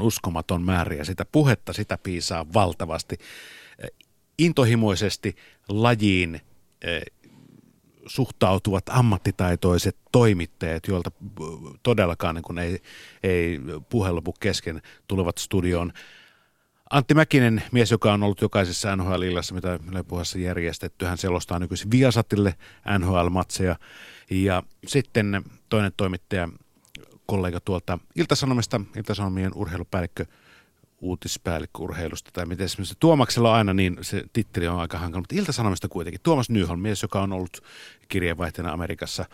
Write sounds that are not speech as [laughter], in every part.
uskomaton määrä ja sitä puhetta sitä piisaa valtavasti. Intohimoisesti lajiin suhtautuvat ammattitaitoiset toimittajat, joilta todellakaan niin kun ei, ei puhe lopu kesken, tulevat studioon. Antti Mäkinen, mies, joka on ollut jokaisessa NHL-illassa, mitä Yle Puheessa järjestetty, hän selostaa nykyisin Viasatille NHL-matseja. Ja sitten toinen toimittaja, kollega tuolta Iltasanomista, Iltasanomien urheilupäällikkö uutispäällikkö urheilusta tai miten se Tuomaksella on aina niin, se titteli on aika hankala, mutta Ilta-Sanomista kuitenkin. Tuomas Nyholm, mies, joka on ollut kirjeenvaihtajana Amerikassa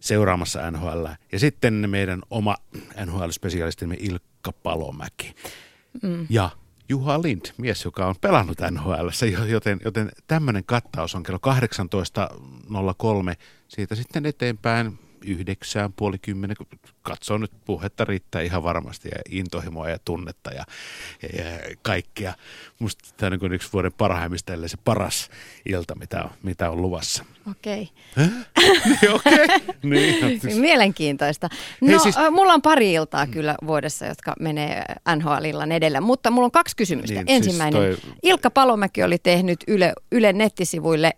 seuraamassa NHL. Ja sitten meidän oma NHL-spesialistimme Ilkka Palomäki. Mm. Ja Juha Lind, mies, joka on pelannut NHL, joten, joten tämmöinen kattaus on kello 18.03. Siitä sitten eteenpäin yhdeksään, puoli kymmenen, katsoo nyt puhetta riittää ihan varmasti ja intohimoa ja tunnetta ja, ja, ja kaikkea. Musta tämä on niin yksi vuoden parhaimmista, ellei se paras ilta, mitä on, mitä on luvassa. Okei. Okay. [laughs] Okei. Okay. niin, Mielenkiintoista. No, Hei, siis... mulla on pari iltaa kyllä vuodessa, jotka menee NHL-illan edellä, mutta mulla on kaksi kysymystä. Niin, siis Ensimmäinen. Siis toi... Ilkka Palomäki oli tehnyt Yle, Yle nettisivuille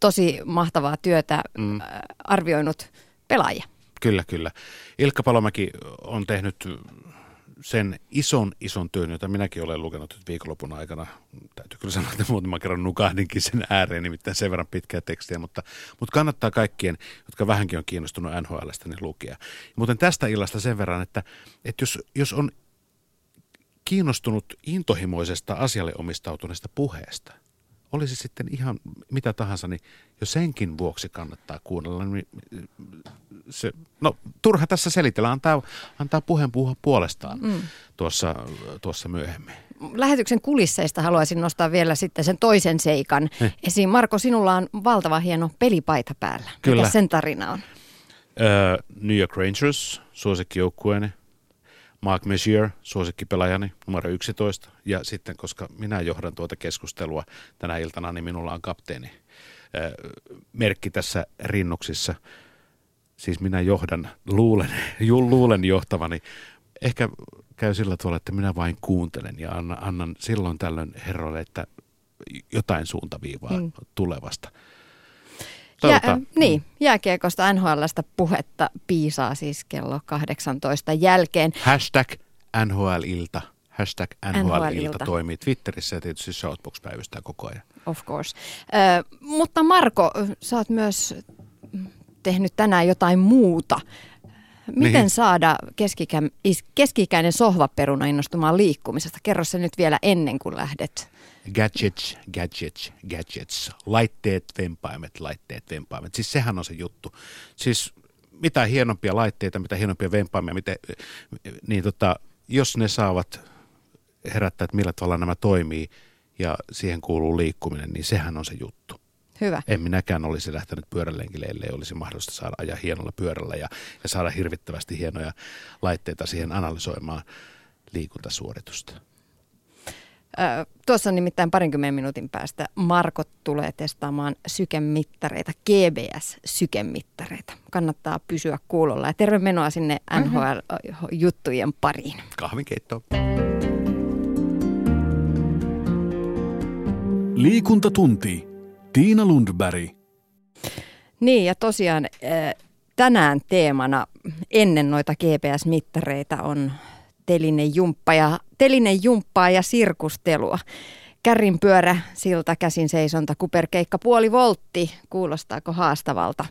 tosi mahtavaa työtä, mm. arvioinut pelaajia. Kyllä, kyllä. Ilkka Palomäki on tehnyt sen ison, ison työn, jota minäkin olen lukenut viikonlopun aikana. Täytyy kyllä sanoa, että muutaman kerran nukahdinkin sen ääreen, nimittäin sen verran pitkää tekstiä, mutta, mutta kannattaa kaikkien, jotka vähänkin on kiinnostunut NHLstä, niin lukea. Mutta tästä illasta sen verran, että, että jos, jos on kiinnostunut intohimoisesta asialle omistautuneesta puheesta – olisi sitten ihan mitä tahansa, niin jo senkin vuoksi kannattaa kuunnella. Niin se, no turha tässä selitellä, antaa, antaa puheen puhua puolestaan mm. tuossa, tuossa myöhemmin. Lähetyksen kulisseista haluaisin nostaa vielä sitten sen toisen seikan eh. esiin. Marko, sinulla on valtava hieno pelipaita päällä. Kyllä. Mikä sen tarina on? Uh, New York Rangers, suosikkijoukkueeni. Mark Messier, suosikkipelaajani numero 11. Ja sitten, koska minä johdan tuota keskustelua tänä iltana, niin minulla on kapteeni merkki tässä rinnuksissa. Siis minä johdan, luulen, [laughs] luulen johtavani. Ehkä käy sillä tavalla, että minä vain kuuntelen ja annan, annan silloin tällöin herroille, että jotain suuntaviivaa mm. tulevasta. Jä, niin, jääkiekosta NHLstä puhetta piisaa siis kello 18 jälkeen. Hashtag NHL-ilta. Hashtag NHL-ilta toimii Twitterissä ja tietysti Shoutbox päivystää koko ajan. Of course. Ö, mutta Marko, sä oot myös tehnyt tänään jotain muuta. Miten niin. saada keskikä- keski-ikäinen sohvaperuna innostumaan liikkumisesta? Kerro se nyt vielä ennen kuin lähdet gadgets, gadgets, gadgets, laitteet, vempaimet, laitteet, vempaimet. Siis sehän on se juttu. Siis mitä hienompia laitteita, mitä hienompia vempaimia, mitä, niin tota, jos ne saavat herättää, että millä tavalla nämä toimii ja siihen kuuluu liikkuminen, niin sehän on se juttu. Hyvä. En minäkään olisi lähtenyt pyörälenkille, ellei olisi mahdollista saada ajaa hienolla pyörällä ja, ja saada hirvittävästi hienoja laitteita siihen analysoimaan liikuntasuoritusta. Tuossa nimittäin parinkymmenen minuutin päästä Markot tulee testaamaan sykemittareita, GBS-sykemittareita. Kannattaa pysyä kuulolla ja terve menoa sinne NHL-juttujen pariin. Kahvinkeitto. Liikuntatunti. Tiina Lundberg. Niin ja tosiaan tänään teemana ennen noita GPS-mittareita on telinen jumppa ja, telinen ja sirkustelua. Kärrinpyörä, silta, käsin seisonta, kuperkeikka, puoli voltti. Kuulostaako haastavalta?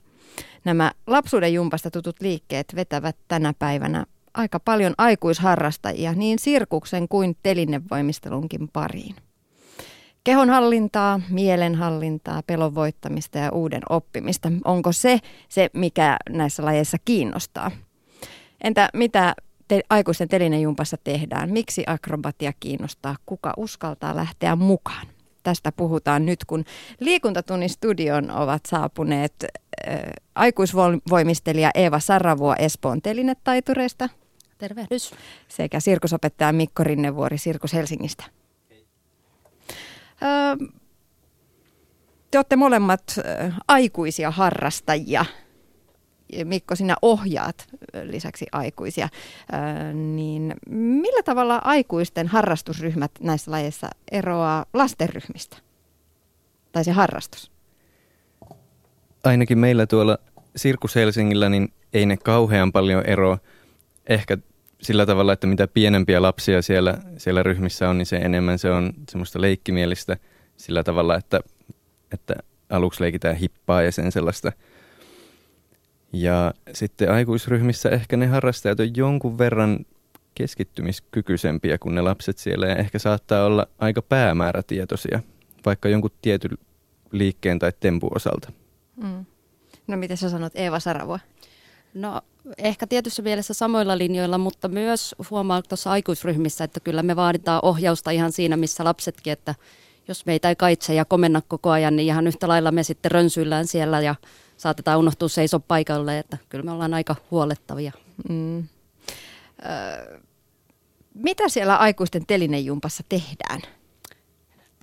Nämä lapsuuden jumpasta tutut liikkeet vetävät tänä päivänä aika paljon aikuisharrastajia niin sirkuksen kuin telinevoimistelunkin pariin. Kehonhallintaa, mielenhallintaa, pelon voittamista ja uuden oppimista. Onko se se, mikä näissä lajeissa kiinnostaa? Entä mitä te, aikuisten telinejumpassa tehdään. Miksi akrobatia kiinnostaa? Kuka uskaltaa lähteä mukaan? Tästä puhutaan nyt, kun liikuntatunnin studion ovat saapuneet äh, aikuisvoimistelija Eeva Sarravuo Espoon telinetaitureista. Tervehdys. Sekä sirkusopettaja Mikko Rinnevuori Sirkus Helsingistä. Äh, te olette molemmat äh, aikuisia harrastajia. Mikko, sinä ohjaat lisäksi aikuisia, niin millä tavalla aikuisten harrastusryhmät näissä lajeissa eroaa lastenryhmistä? Tai se harrastus? Ainakin meillä tuolla Sirkus Helsingillä, niin ei ne kauhean paljon eroa. Ehkä sillä tavalla, että mitä pienempiä lapsia siellä, siellä ryhmissä on, niin se enemmän se on semmoista leikkimielistä sillä tavalla, että, että aluksi leikitään hippaa ja sen sellaista. Ja sitten aikuisryhmissä ehkä ne harrastajat on jonkun verran keskittymiskykyisempiä kuin ne lapset siellä ja ehkä saattaa olla aika päämäärätietoisia, vaikka jonkun tietyn liikkeen tai tempun osalta. Mm. No mitä sä sanot Eeva Saravo? No ehkä tietyssä mielessä samoilla linjoilla, mutta myös huomaa tuossa aikuisryhmissä, että kyllä me vaaditaan ohjausta ihan siinä, missä lapsetkin, että jos meitä ei kaitse ja komenna koko ajan, niin ihan yhtä lailla me sitten rönsyillään siellä ja saatetaan unohtua seiso paikalle, että kyllä me ollaan aika huolettavia. Mm. Öö, mitä siellä aikuisten telinejumpassa tehdään?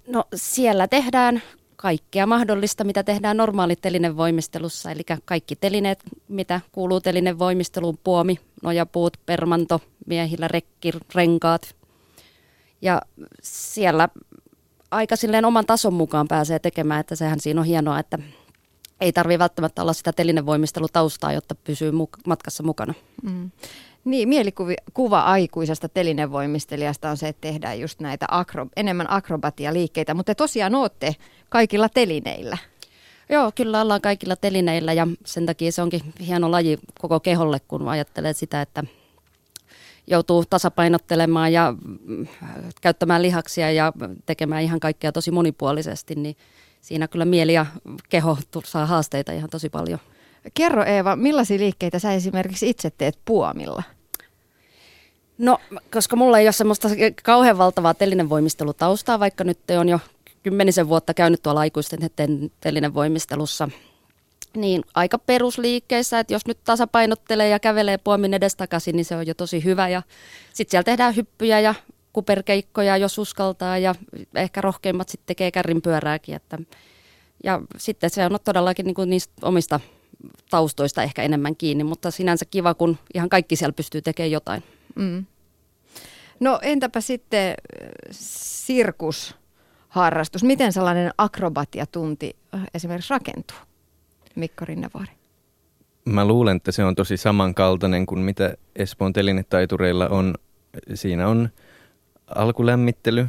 No siellä tehdään kaikkea mahdollista, mitä tehdään normaali telinevoimistelussa, eli kaikki telineet, mitä kuuluu telinevoimisteluun, puomi, nojapuut, permanto, miehillä rekki, renkaat. Ja siellä aika silleen oman tason mukaan pääsee tekemään, että sehän siinä on hienoa, että ei tarvitse välttämättä olla sitä telinevoimistelutaustaa, jotta pysyy matkassa mukana. Mm. Niin, mielikuva aikuisesta telinevoimistelijasta on se, että tehdään just näitä akro, enemmän akrobatialiikkeitä, mutta te tosiaan olette kaikilla telineillä. Joo, kyllä ollaan kaikilla telineillä ja sen takia se onkin hieno laji koko keholle, kun ajattelee sitä, että joutuu tasapainottelemaan ja mm, käyttämään lihaksia ja tekemään ihan kaikkea tosi monipuolisesti, niin siinä kyllä mieli ja keho saa haasteita ihan tosi paljon. Kerro Eeva, millaisia liikkeitä sä esimerkiksi itse teet puomilla? No, koska mulla ei ole semmoista kauhean valtavaa telinevoimistelutaustaa, vaikka nyt on jo kymmenisen vuotta käynyt tuolla aikuisten telinevoimistelussa, niin aika perusliikkeissä, että jos nyt tasapainottelee ja kävelee puomin edestakaisin, niin se on jo tosi hyvä. Ja sitten siellä tehdään hyppyjä ja kuperkeikkoja, jos uskaltaa, ja ehkä rohkeimmat sitten tekee kärrin pyörääkin. Että, ja sitten se on todellakin niin kuin niistä omista taustoista ehkä enemmän kiinni, mutta sinänsä kiva, kun ihan kaikki siellä pystyy tekemään jotain. Mm. No entäpä sitten äh, sirkusharrastus? Miten sellainen akrobatiatunti äh, esimerkiksi rakentuu? Mikko Rinnevaari. Mä luulen, että se on tosi samankaltainen kuin mitä Espoon telinetaitureilla on. Siinä on alkulämmittely,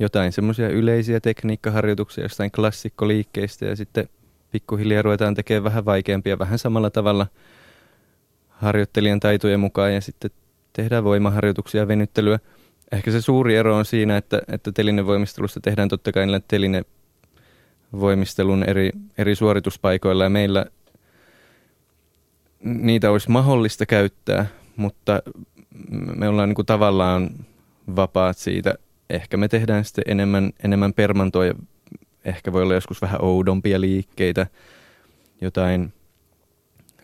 jotain semmoisia yleisiä tekniikkaharjoituksia jostain klassikkoliikkeistä ja sitten pikkuhiljaa ruvetaan tekemään vähän vaikeampia vähän samalla tavalla harjoittelijan taitojen mukaan ja sitten tehdään voimaharjoituksia ja venyttelyä. Ehkä se suuri ero on siinä, että, että telinevoimistelusta tehdään totta kai niillä telinevoimistelun eri, eri suorituspaikoilla ja meillä niitä olisi mahdollista käyttää, mutta me ollaan niin kuin tavallaan vapaat siitä. Ehkä me tehdään sitten enemmän, enemmän permantoa ja ehkä voi olla joskus vähän oudompia liikkeitä, jotain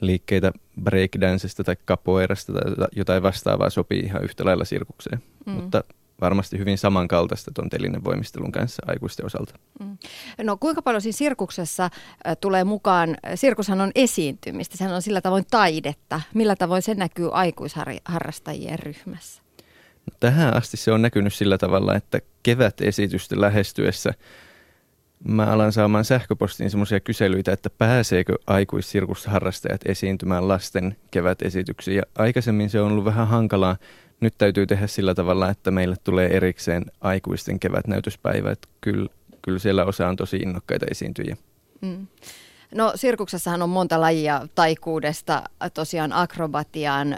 liikkeitä breakdancesta tai capoeirasta tai jotain vastaavaa sopii ihan yhtä lailla sirkukseen. Mm. Mutta varmasti hyvin samankaltaista tuon telinen voimistelun kanssa aikuisten osalta. Mm. No kuinka paljon siinä sirkuksessa tulee mukaan, sirkushan on esiintymistä, sehän on sillä tavoin taidetta. Millä tavoin se näkyy aikuisharrastajien ryhmässä? Tähän asti se on näkynyt sillä tavalla, että kevät-esitysten lähestyessä – mä alan saamaan sähköpostiin semmoisia kyselyitä, että pääseekö aikuissirkusharrastajat esiintymään lasten kevätesityksiin. Ja aikaisemmin se on ollut vähän hankalaa. Nyt täytyy tehdä sillä tavalla, että meille tulee erikseen aikuisten kevätnäytöspäivä. Että kyllä, kyllä siellä osa on tosi innokkaita esiintyjiä. Mm. No sirkuksessahan on monta lajia taikuudesta tosiaan akrobatiaan,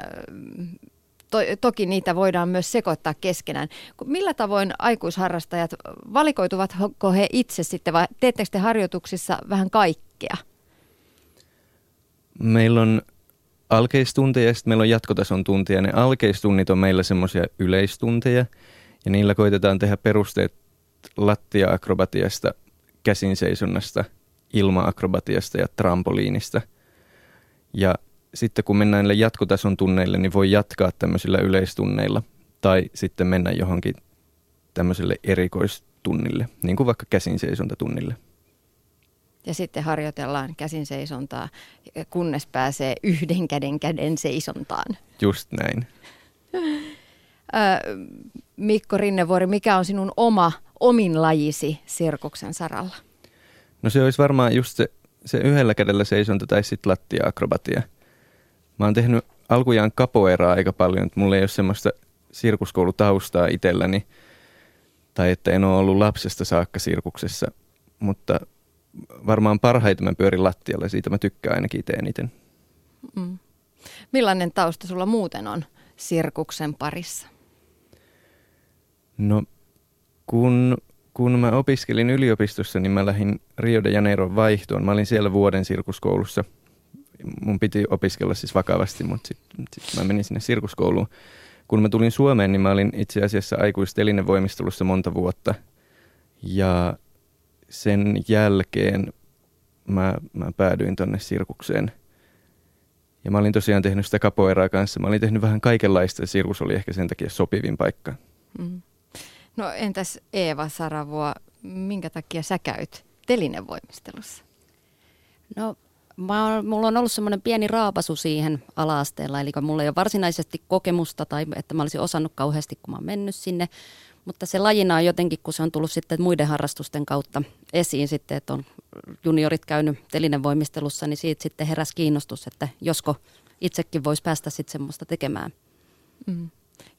to, toki niitä voidaan myös sekoittaa keskenään. Millä tavoin aikuisharrastajat, valikoituvatko he itse sitten vai teettekö te harjoituksissa vähän kaikkea? Meillä on alkeistunteja ja sitten meillä on jatkotason tunteja. Ne alkeistunnit on meillä semmoisia yleistunteja ja niillä koitetaan tehdä perusteet lattia-akrobatiasta, käsinseisonnasta, ilma-akrobatiasta ja trampoliinista. Ja sitten kun mennään näille jatkotason tunneille, niin voi jatkaa tämmöisillä yleistunneilla tai sitten mennä johonkin tämmöiselle erikoistunnille, niin kuin vaikka käsinseisontatunnille. Ja sitten harjoitellaan käsin seisontaa, kunnes pääsee yhden käden käden seisontaan. Just näin. Mikko Rinnevuori, mikä on sinun oma omin lajisi sirkuksen saralla? No se olisi varmaan just se, se yhdellä kädellä seisonta tai sitten lattia-akrobatia. Mä oon tehnyt alkujaan kapoeraa aika paljon, että mulla ei ole semmoista sirkuskoulutaustaa itselläni, tai että en ole ollut lapsesta saakka sirkuksessa, mutta varmaan parhaiten mä pyörin lattialla, siitä mä tykkään ainakin itse eniten. Mm. Millainen tausta sulla muuten on sirkuksen parissa? No, kun, kun mä opiskelin yliopistossa, niin mä lähdin Rio de Janeiron vaihtoon. Mä olin siellä vuoden sirkuskoulussa. Mun piti opiskella siis vakavasti, mutta sitten sit mä menin sinne sirkuskouluun. Kun mä tulin Suomeen, niin mä olin itse asiassa aikuistelinen voimistelussa monta vuotta. Ja sen jälkeen mä, mä päädyin tonne sirkukseen. Ja mä olin tosiaan tehnyt sitä kapoeraa kanssa. Mä olin tehnyt vähän kaikenlaista ja sirkus oli ehkä sen takia sopivin paikka. Mm. No entäs Eeva Saravoa, minkä takia sä käyt telinevoimistelussa? No mä mulla on ollut semmoinen pieni raapasu siihen alaasteella, eli mulla ei ole varsinaisesti kokemusta tai että mä olisin osannut kauheasti, kun mä oon mennyt sinne. Mutta se lajina on jotenkin, kun se on tullut sitten muiden harrastusten kautta esiin sitten, että on juniorit käynyt telinevoimistelussa, niin siitä sitten heräsi kiinnostus, että josko itsekin voisi päästä sitten semmoista tekemään. Mm.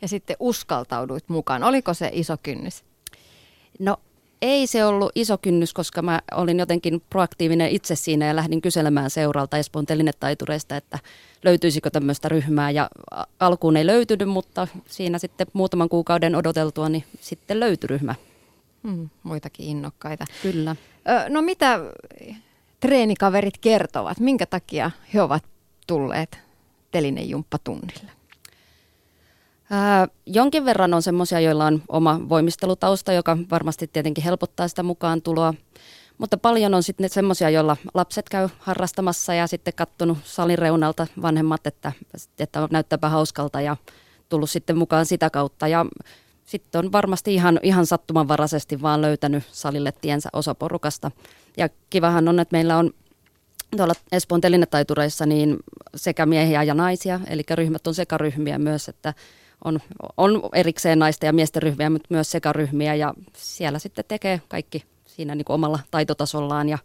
Ja sitten uskaltauduit mukaan. Oliko se iso kynnys? No ei se ollut iso kynnys, koska mä olin jotenkin proaktiivinen itse siinä ja lähdin kyselemään seuralta Espoon telinetaitureista, että löytyisikö tämmöistä ryhmää. Ja alkuun ei löytynyt, mutta siinä sitten muutaman kuukauden odoteltua, niin sitten löytyi ryhmä. Hmm, muitakin innokkaita. Kyllä. Ö, no mitä treenikaverit kertovat? Minkä takia he ovat tulleet telinejumppatunnille? Ää, jonkin verran on semmoisia, joilla on oma voimistelutausta, joka varmasti tietenkin helpottaa sitä mukaan tuloa. Mutta paljon on sitten semmoisia, joilla lapset käy harrastamassa ja sitten kattonut salin reunalta vanhemmat, että, että näyttääpä hauskalta ja tullut sitten mukaan sitä kautta. Ja sitten on varmasti ihan, ihan sattumanvaraisesti vaan löytänyt salille tiensä osa porukasta. Ja kivahan on, että meillä on tuolla Espoon telinetaitureissa niin sekä miehiä ja naisia, eli ryhmät on sekaryhmiä myös, että on, on erikseen naisten ja miesten ryhmiä, mutta myös sekaryhmiä ja siellä sitten tekee kaikki siinä niin kuin omalla taitotasollaan ja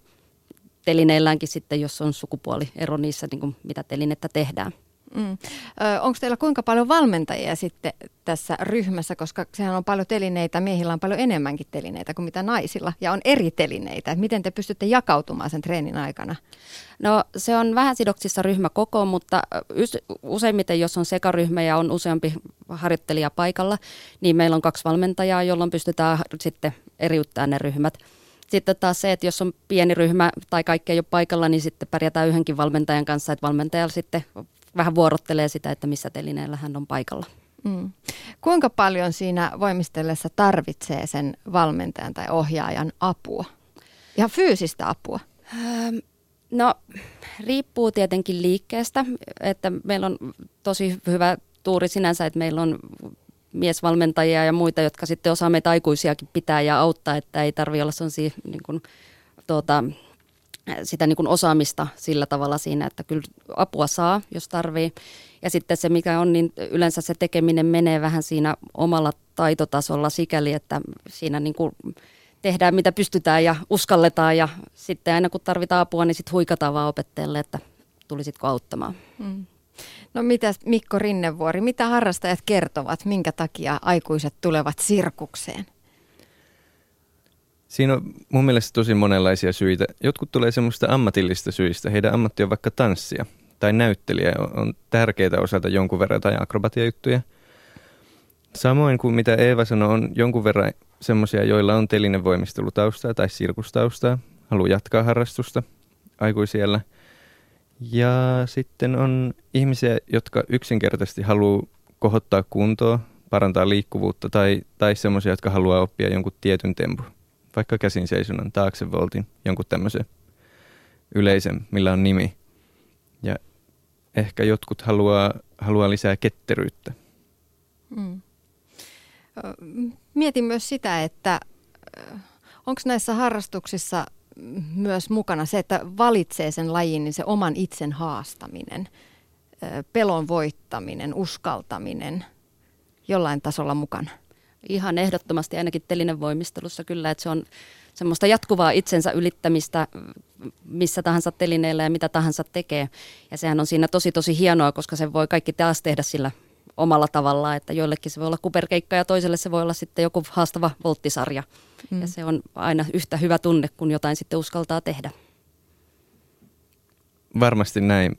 telineilläänkin sitten, jos on sukupuoliero niissä, niin kuin mitä telinettä tehdään. Mm. Onko teillä kuinka paljon valmentajia sitten tässä ryhmässä, koska sehän on paljon telineitä, miehillä on paljon enemmänkin telineitä kuin mitä naisilla, ja on eri telineitä. Miten te pystytte jakautumaan sen treenin aikana? No se on vähän sidoksissa ryhmäkokoon, mutta useimmiten jos on sekaryhmä ja on useampi harjoittelija paikalla, niin meillä on kaksi valmentajaa, jolloin pystytään sitten eriyttämään ne ryhmät. Sitten taas se, että jos on pieni ryhmä tai kaikki ei ole paikalla, niin sitten pärjätään yhdenkin valmentajan kanssa, että valmentajalla sitten vähän vuorottelee sitä, että missä telineellä hän on paikalla. Mm. Kuinka paljon siinä voimistellessa tarvitsee sen valmentajan tai ohjaajan apua? Ja fyysistä apua? Ähm, no, riippuu tietenkin liikkeestä, että meillä on tosi hyvä tuuri sinänsä, että meillä on miesvalmentajia ja muita, jotka sitten osaa meitä aikuisiakin pitää ja auttaa, että ei tarvitse olla sellaisia niin kuin, tuota, sitä niin kuin osaamista sillä tavalla siinä, että kyllä apua saa, jos tarvii. Ja sitten se, mikä on, niin yleensä se tekeminen menee vähän siinä omalla taitotasolla sikäli, että siinä niin kuin tehdään mitä pystytään ja uskalletaan ja sitten aina kun tarvitaan apua, niin sitten huikataan vaan opettajalle, että tulisitko auttamaan. Mm. No mitä Mikko Rinnevuori, mitä harrastajat kertovat, minkä takia aikuiset tulevat sirkukseen? Siinä on mun mielestä tosi monenlaisia syitä. Jotkut tulee semmoista ammatillista syistä. Heidän ammatti on vaikka tanssia tai näyttelijä. On tärkeää osata jonkun verran tai akrobatiajuttuja. Samoin kuin mitä Eeva sanoi, on jonkun verran semmoisia, joilla on telinevoimistelutaustaa tai sirkustaustaa. Haluaa jatkaa harrastusta aikuisiellä. Ja sitten on ihmisiä, jotka yksinkertaisesti haluaa kohottaa kuntoa, parantaa liikkuvuutta tai, tai semmoisia, jotka haluaa oppia jonkun tietyn tempun vaikka käsin seisonnan, taaksevoltin, jonkun tämmöisen yleisen, millä on nimi. Ja ehkä jotkut haluaa, haluaa lisää ketteryyttä. Mm. Mietin myös sitä, että onko näissä harrastuksissa myös mukana se, että valitsee sen lajin, niin se oman itsen haastaminen, pelon voittaminen, uskaltaminen jollain tasolla mukana? Ihan ehdottomasti ainakin telinen voimistelussa kyllä, että se on semmoista jatkuvaa itsensä ylittämistä missä tahansa telineellä ja mitä tahansa tekee. Ja sehän on siinä tosi tosi hienoa, koska se voi kaikki taas tehdä sillä omalla tavallaan, että joillekin se voi olla kuperkeikka ja toiselle se voi olla sitten joku haastava volttisarja. Mm. Ja se on aina yhtä hyvä tunne, kun jotain sitten uskaltaa tehdä. Varmasti näin.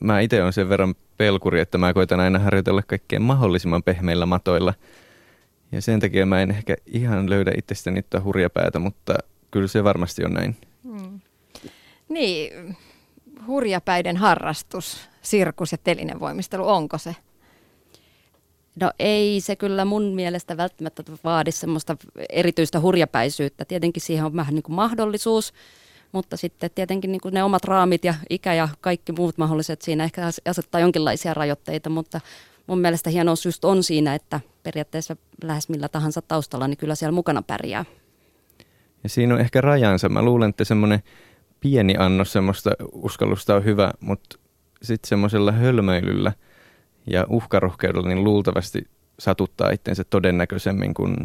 Mä itse olen sen verran pelkuri, että mä koitan aina harjoitella kaikkein mahdollisimman pehmeillä matoilla. Ja sen takia mä en ehkä ihan löydä itsestäni hurjapäätä, mutta kyllä se varmasti on näin. Mm. Niin, hurjapäiden harrastus, sirkus ja telinen voimistelu, onko se? No ei se kyllä mun mielestä välttämättä vaadi semmoista erityistä hurjapäisyyttä. Tietenkin siihen on vähän niin kuin mahdollisuus, mutta sitten tietenkin niin kuin ne omat raamit ja ikä ja kaikki muut mahdolliset siinä ehkä asettaa jonkinlaisia rajoitteita, mutta mun mielestä hienous just on siinä, että periaatteessa lähes millä tahansa taustalla, niin kyllä siellä mukana pärjää. Ja siinä on ehkä rajansa. Mä luulen, että semmoinen pieni annos semmoista uskallusta on hyvä, mutta sitten semmoisella hölmöilyllä ja uhkarohkeudella niin luultavasti satuttaa itsensä todennäköisemmin kuin,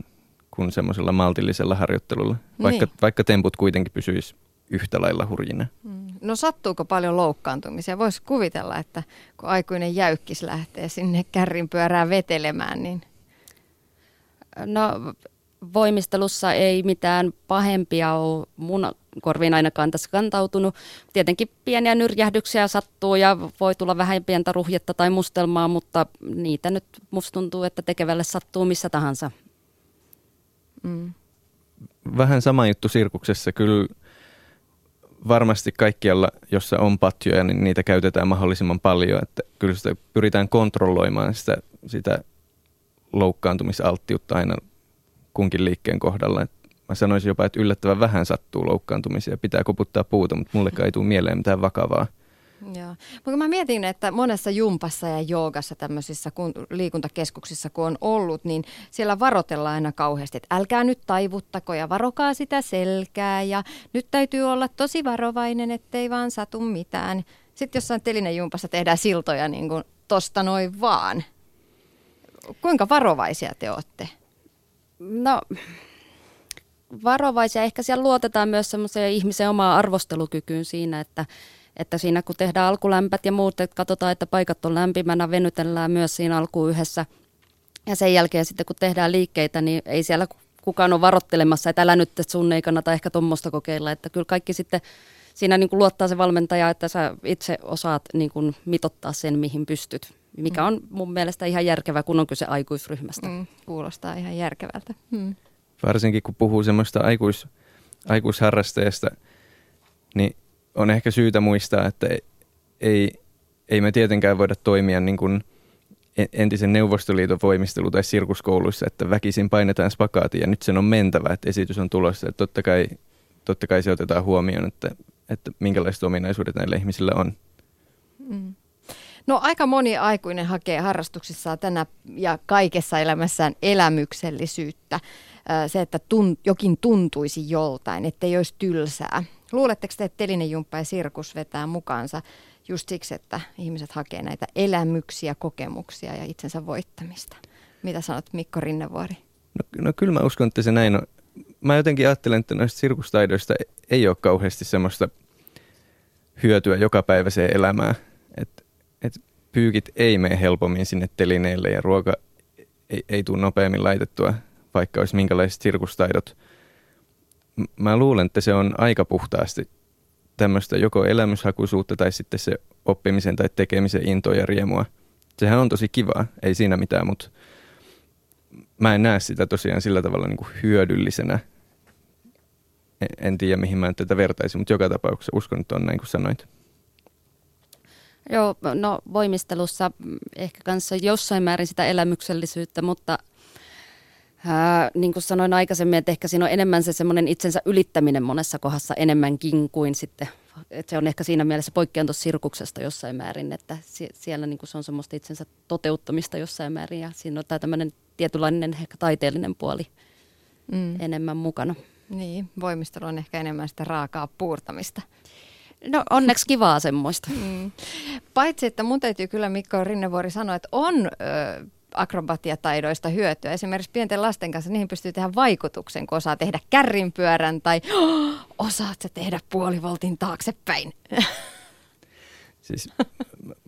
kuin semmoisella maltillisella harjoittelulla, vaikka, niin. vaikka temput kuitenkin pysyisi yhtä lailla hurjina. Mm. No sattuuko paljon loukkaantumisia? Voisi kuvitella, että kun aikuinen jäykkis lähtee sinne kärrin pyörään vetelemään, niin... No voimistelussa ei mitään pahempia ole mun korviin ainakaan tässä kantautunut. Tietenkin pieniä nyrjähdyksiä sattuu ja voi tulla vähän pientä ruhjetta tai mustelmaa, mutta niitä nyt musta tuntuu, että tekevälle sattuu missä tahansa. Mm. Vähän sama juttu sirkuksessa. Kyllä varmasti kaikkialla, jossa on patjoja, niin niitä käytetään mahdollisimman paljon. Että kyllä sitä pyritään kontrolloimaan sitä, sitä loukkaantumisalttiutta aina kunkin liikkeen kohdalla. Et mä sanoisin jopa, että yllättävän vähän sattuu loukkaantumisia. Pitää koputtaa puuta, mutta mulle ei tule mieleen mitään vakavaa. Joo. Mutta mä mietin, että monessa jumpassa ja joogassa tämmöisissä kun, liikuntakeskuksissa kun on ollut, niin siellä varotellaan aina kauheasti, että älkää nyt taivuttako ja varokaa sitä selkää ja nyt täytyy olla tosi varovainen, ettei vaan satu mitään. Sitten jossain telinejumpassa tehdään siltoja niin kuin tosta noin vaan. Kuinka varovaisia te olette? No varovaisia. Ehkä siellä luotetaan myös semmoiseen ihmisen omaan arvostelukykyyn siinä, että, että siinä kun tehdään alkulämpät ja muut, että katsotaan, että paikat on lämpimänä, venytellään myös siinä alkuun yhdessä. Ja sen jälkeen sitten kun tehdään liikkeitä, niin ei siellä kukaan ole varottelemassa, että älä nyt, että sun ei kannata ehkä tuommoista kokeilla. Että kyllä kaikki sitten siinä niin kuin luottaa se valmentaja, että sä itse osaat niin kuin mitottaa sen, mihin pystyt. Mikä mm. on mun mielestä ihan järkevää, kun on kyse aikuisryhmästä. Mm, kuulostaa ihan järkevältä. Mm varsinkin kun puhuu semmoista aikuis, aikuisharrasteesta, niin on ehkä syytä muistaa, että ei, ei me tietenkään voida toimia niin kuin entisen Neuvostoliiton voimistelu- tai sirkuskouluissa, että väkisin painetaan spakaatia ja nyt sen on mentävä, että esitys on tulossa. Että totta, kai, totta kai se otetaan huomioon, että, että minkälaiset ominaisuudet näillä ihmisillä on. Mm. No aika moni aikuinen hakee harrastuksissaan tänä ja kaikessa elämässään elämyksellisyyttä se, että tunt, jokin tuntuisi joltain, ettei olisi tylsää. Luuletteko te, että telinejumppa ja sirkus vetää mukaansa just siksi, että ihmiset hakee näitä elämyksiä, kokemuksia ja itsensä voittamista? Mitä sanot Mikko Rinnevuori? No, no kyllä mä uskon, että se näin on. Mä jotenkin ajattelen, että noista sirkustaidoista ei ole kauheasti semmoista hyötyä jokapäiväiseen elämään. Että et pyykit ei mene helpommin sinne telineelle ja ruoka ei, ei tule nopeammin laitettua vaikka olisi minkälaiset sirkustaidot. Mä luulen, että se on aika puhtaasti tämmöistä joko elämyshakuisuutta tai sitten se oppimisen tai tekemisen intoa ja riemua. Sehän on tosi kivaa, ei siinä mitään, mutta mä en näe sitä tosiaan sillä tavalla niin kuin hyödyllisenä. En tiedä, mihin mä tätä vertaisin, mutta joka tapauksessa uskon, että on näin kuin sanoit. Joo, no voimistelussa ehkä kanssa jossain määrin sitä elämyksellisyyttä, mutta Ää, niin kuin sanoin aikaisemmin, että ehkä siinä on enemmän se semmoinen itsensä ylittäminen monessa kohdassa enemmänkin kuin sitten, että se on ehkä siinä mielessä poikkean sirkuksesta jossain määrin, että siellä niin kuin se on semmoista itsensä toteuttamista jossain määrin ja siinä on tämä tämmöinen tietynlainen ehkä taiteellinen puoli mm. enemmän mukana. Niin, voimistelu on ehkä enemmän sitä raakaa puurtamista. No onneksi kivaa semmoista. Mm. Paitsi, että mun täytyy kyllä Mikko Rinnevuori sanoa, että on ö, akrobatiataidoista hyötyä. Esimerkiksi pienten lasten kanssa niihin pystyy tehdä vaikutuksen, kun osaa tehdä kärrinpyörän tai oh, osaat sä tehdä puolivoltin taaksepäin. [laughs] Siis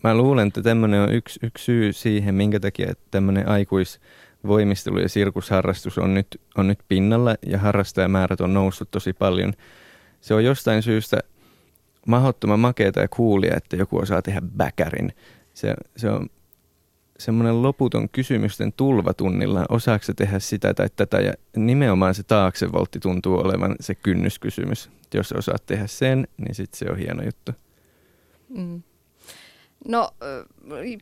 mä luulen, että tämmöinen on yksi, yksi syy siihen, minkä takia että tämmöinen aikuisvoimistelu ja sirkusharrastus on nyt, on nyt pinnalla ja harrastajamäärät on noussut tosi paljon. Se on jostain syystä mahdottoman makeata ja kuulia, että joku osaa tehdä bäkärin. Se, se on semmoinen loputon kysymysten tulvatunnilla, osaako se tehdä sitä tai tätä, ja nimenomaan se taaksevoltti tuntuu olevan se kynnyskysymys. Jos osaat tehdä sen, niin sitten se on hieno juttu. Mm. No,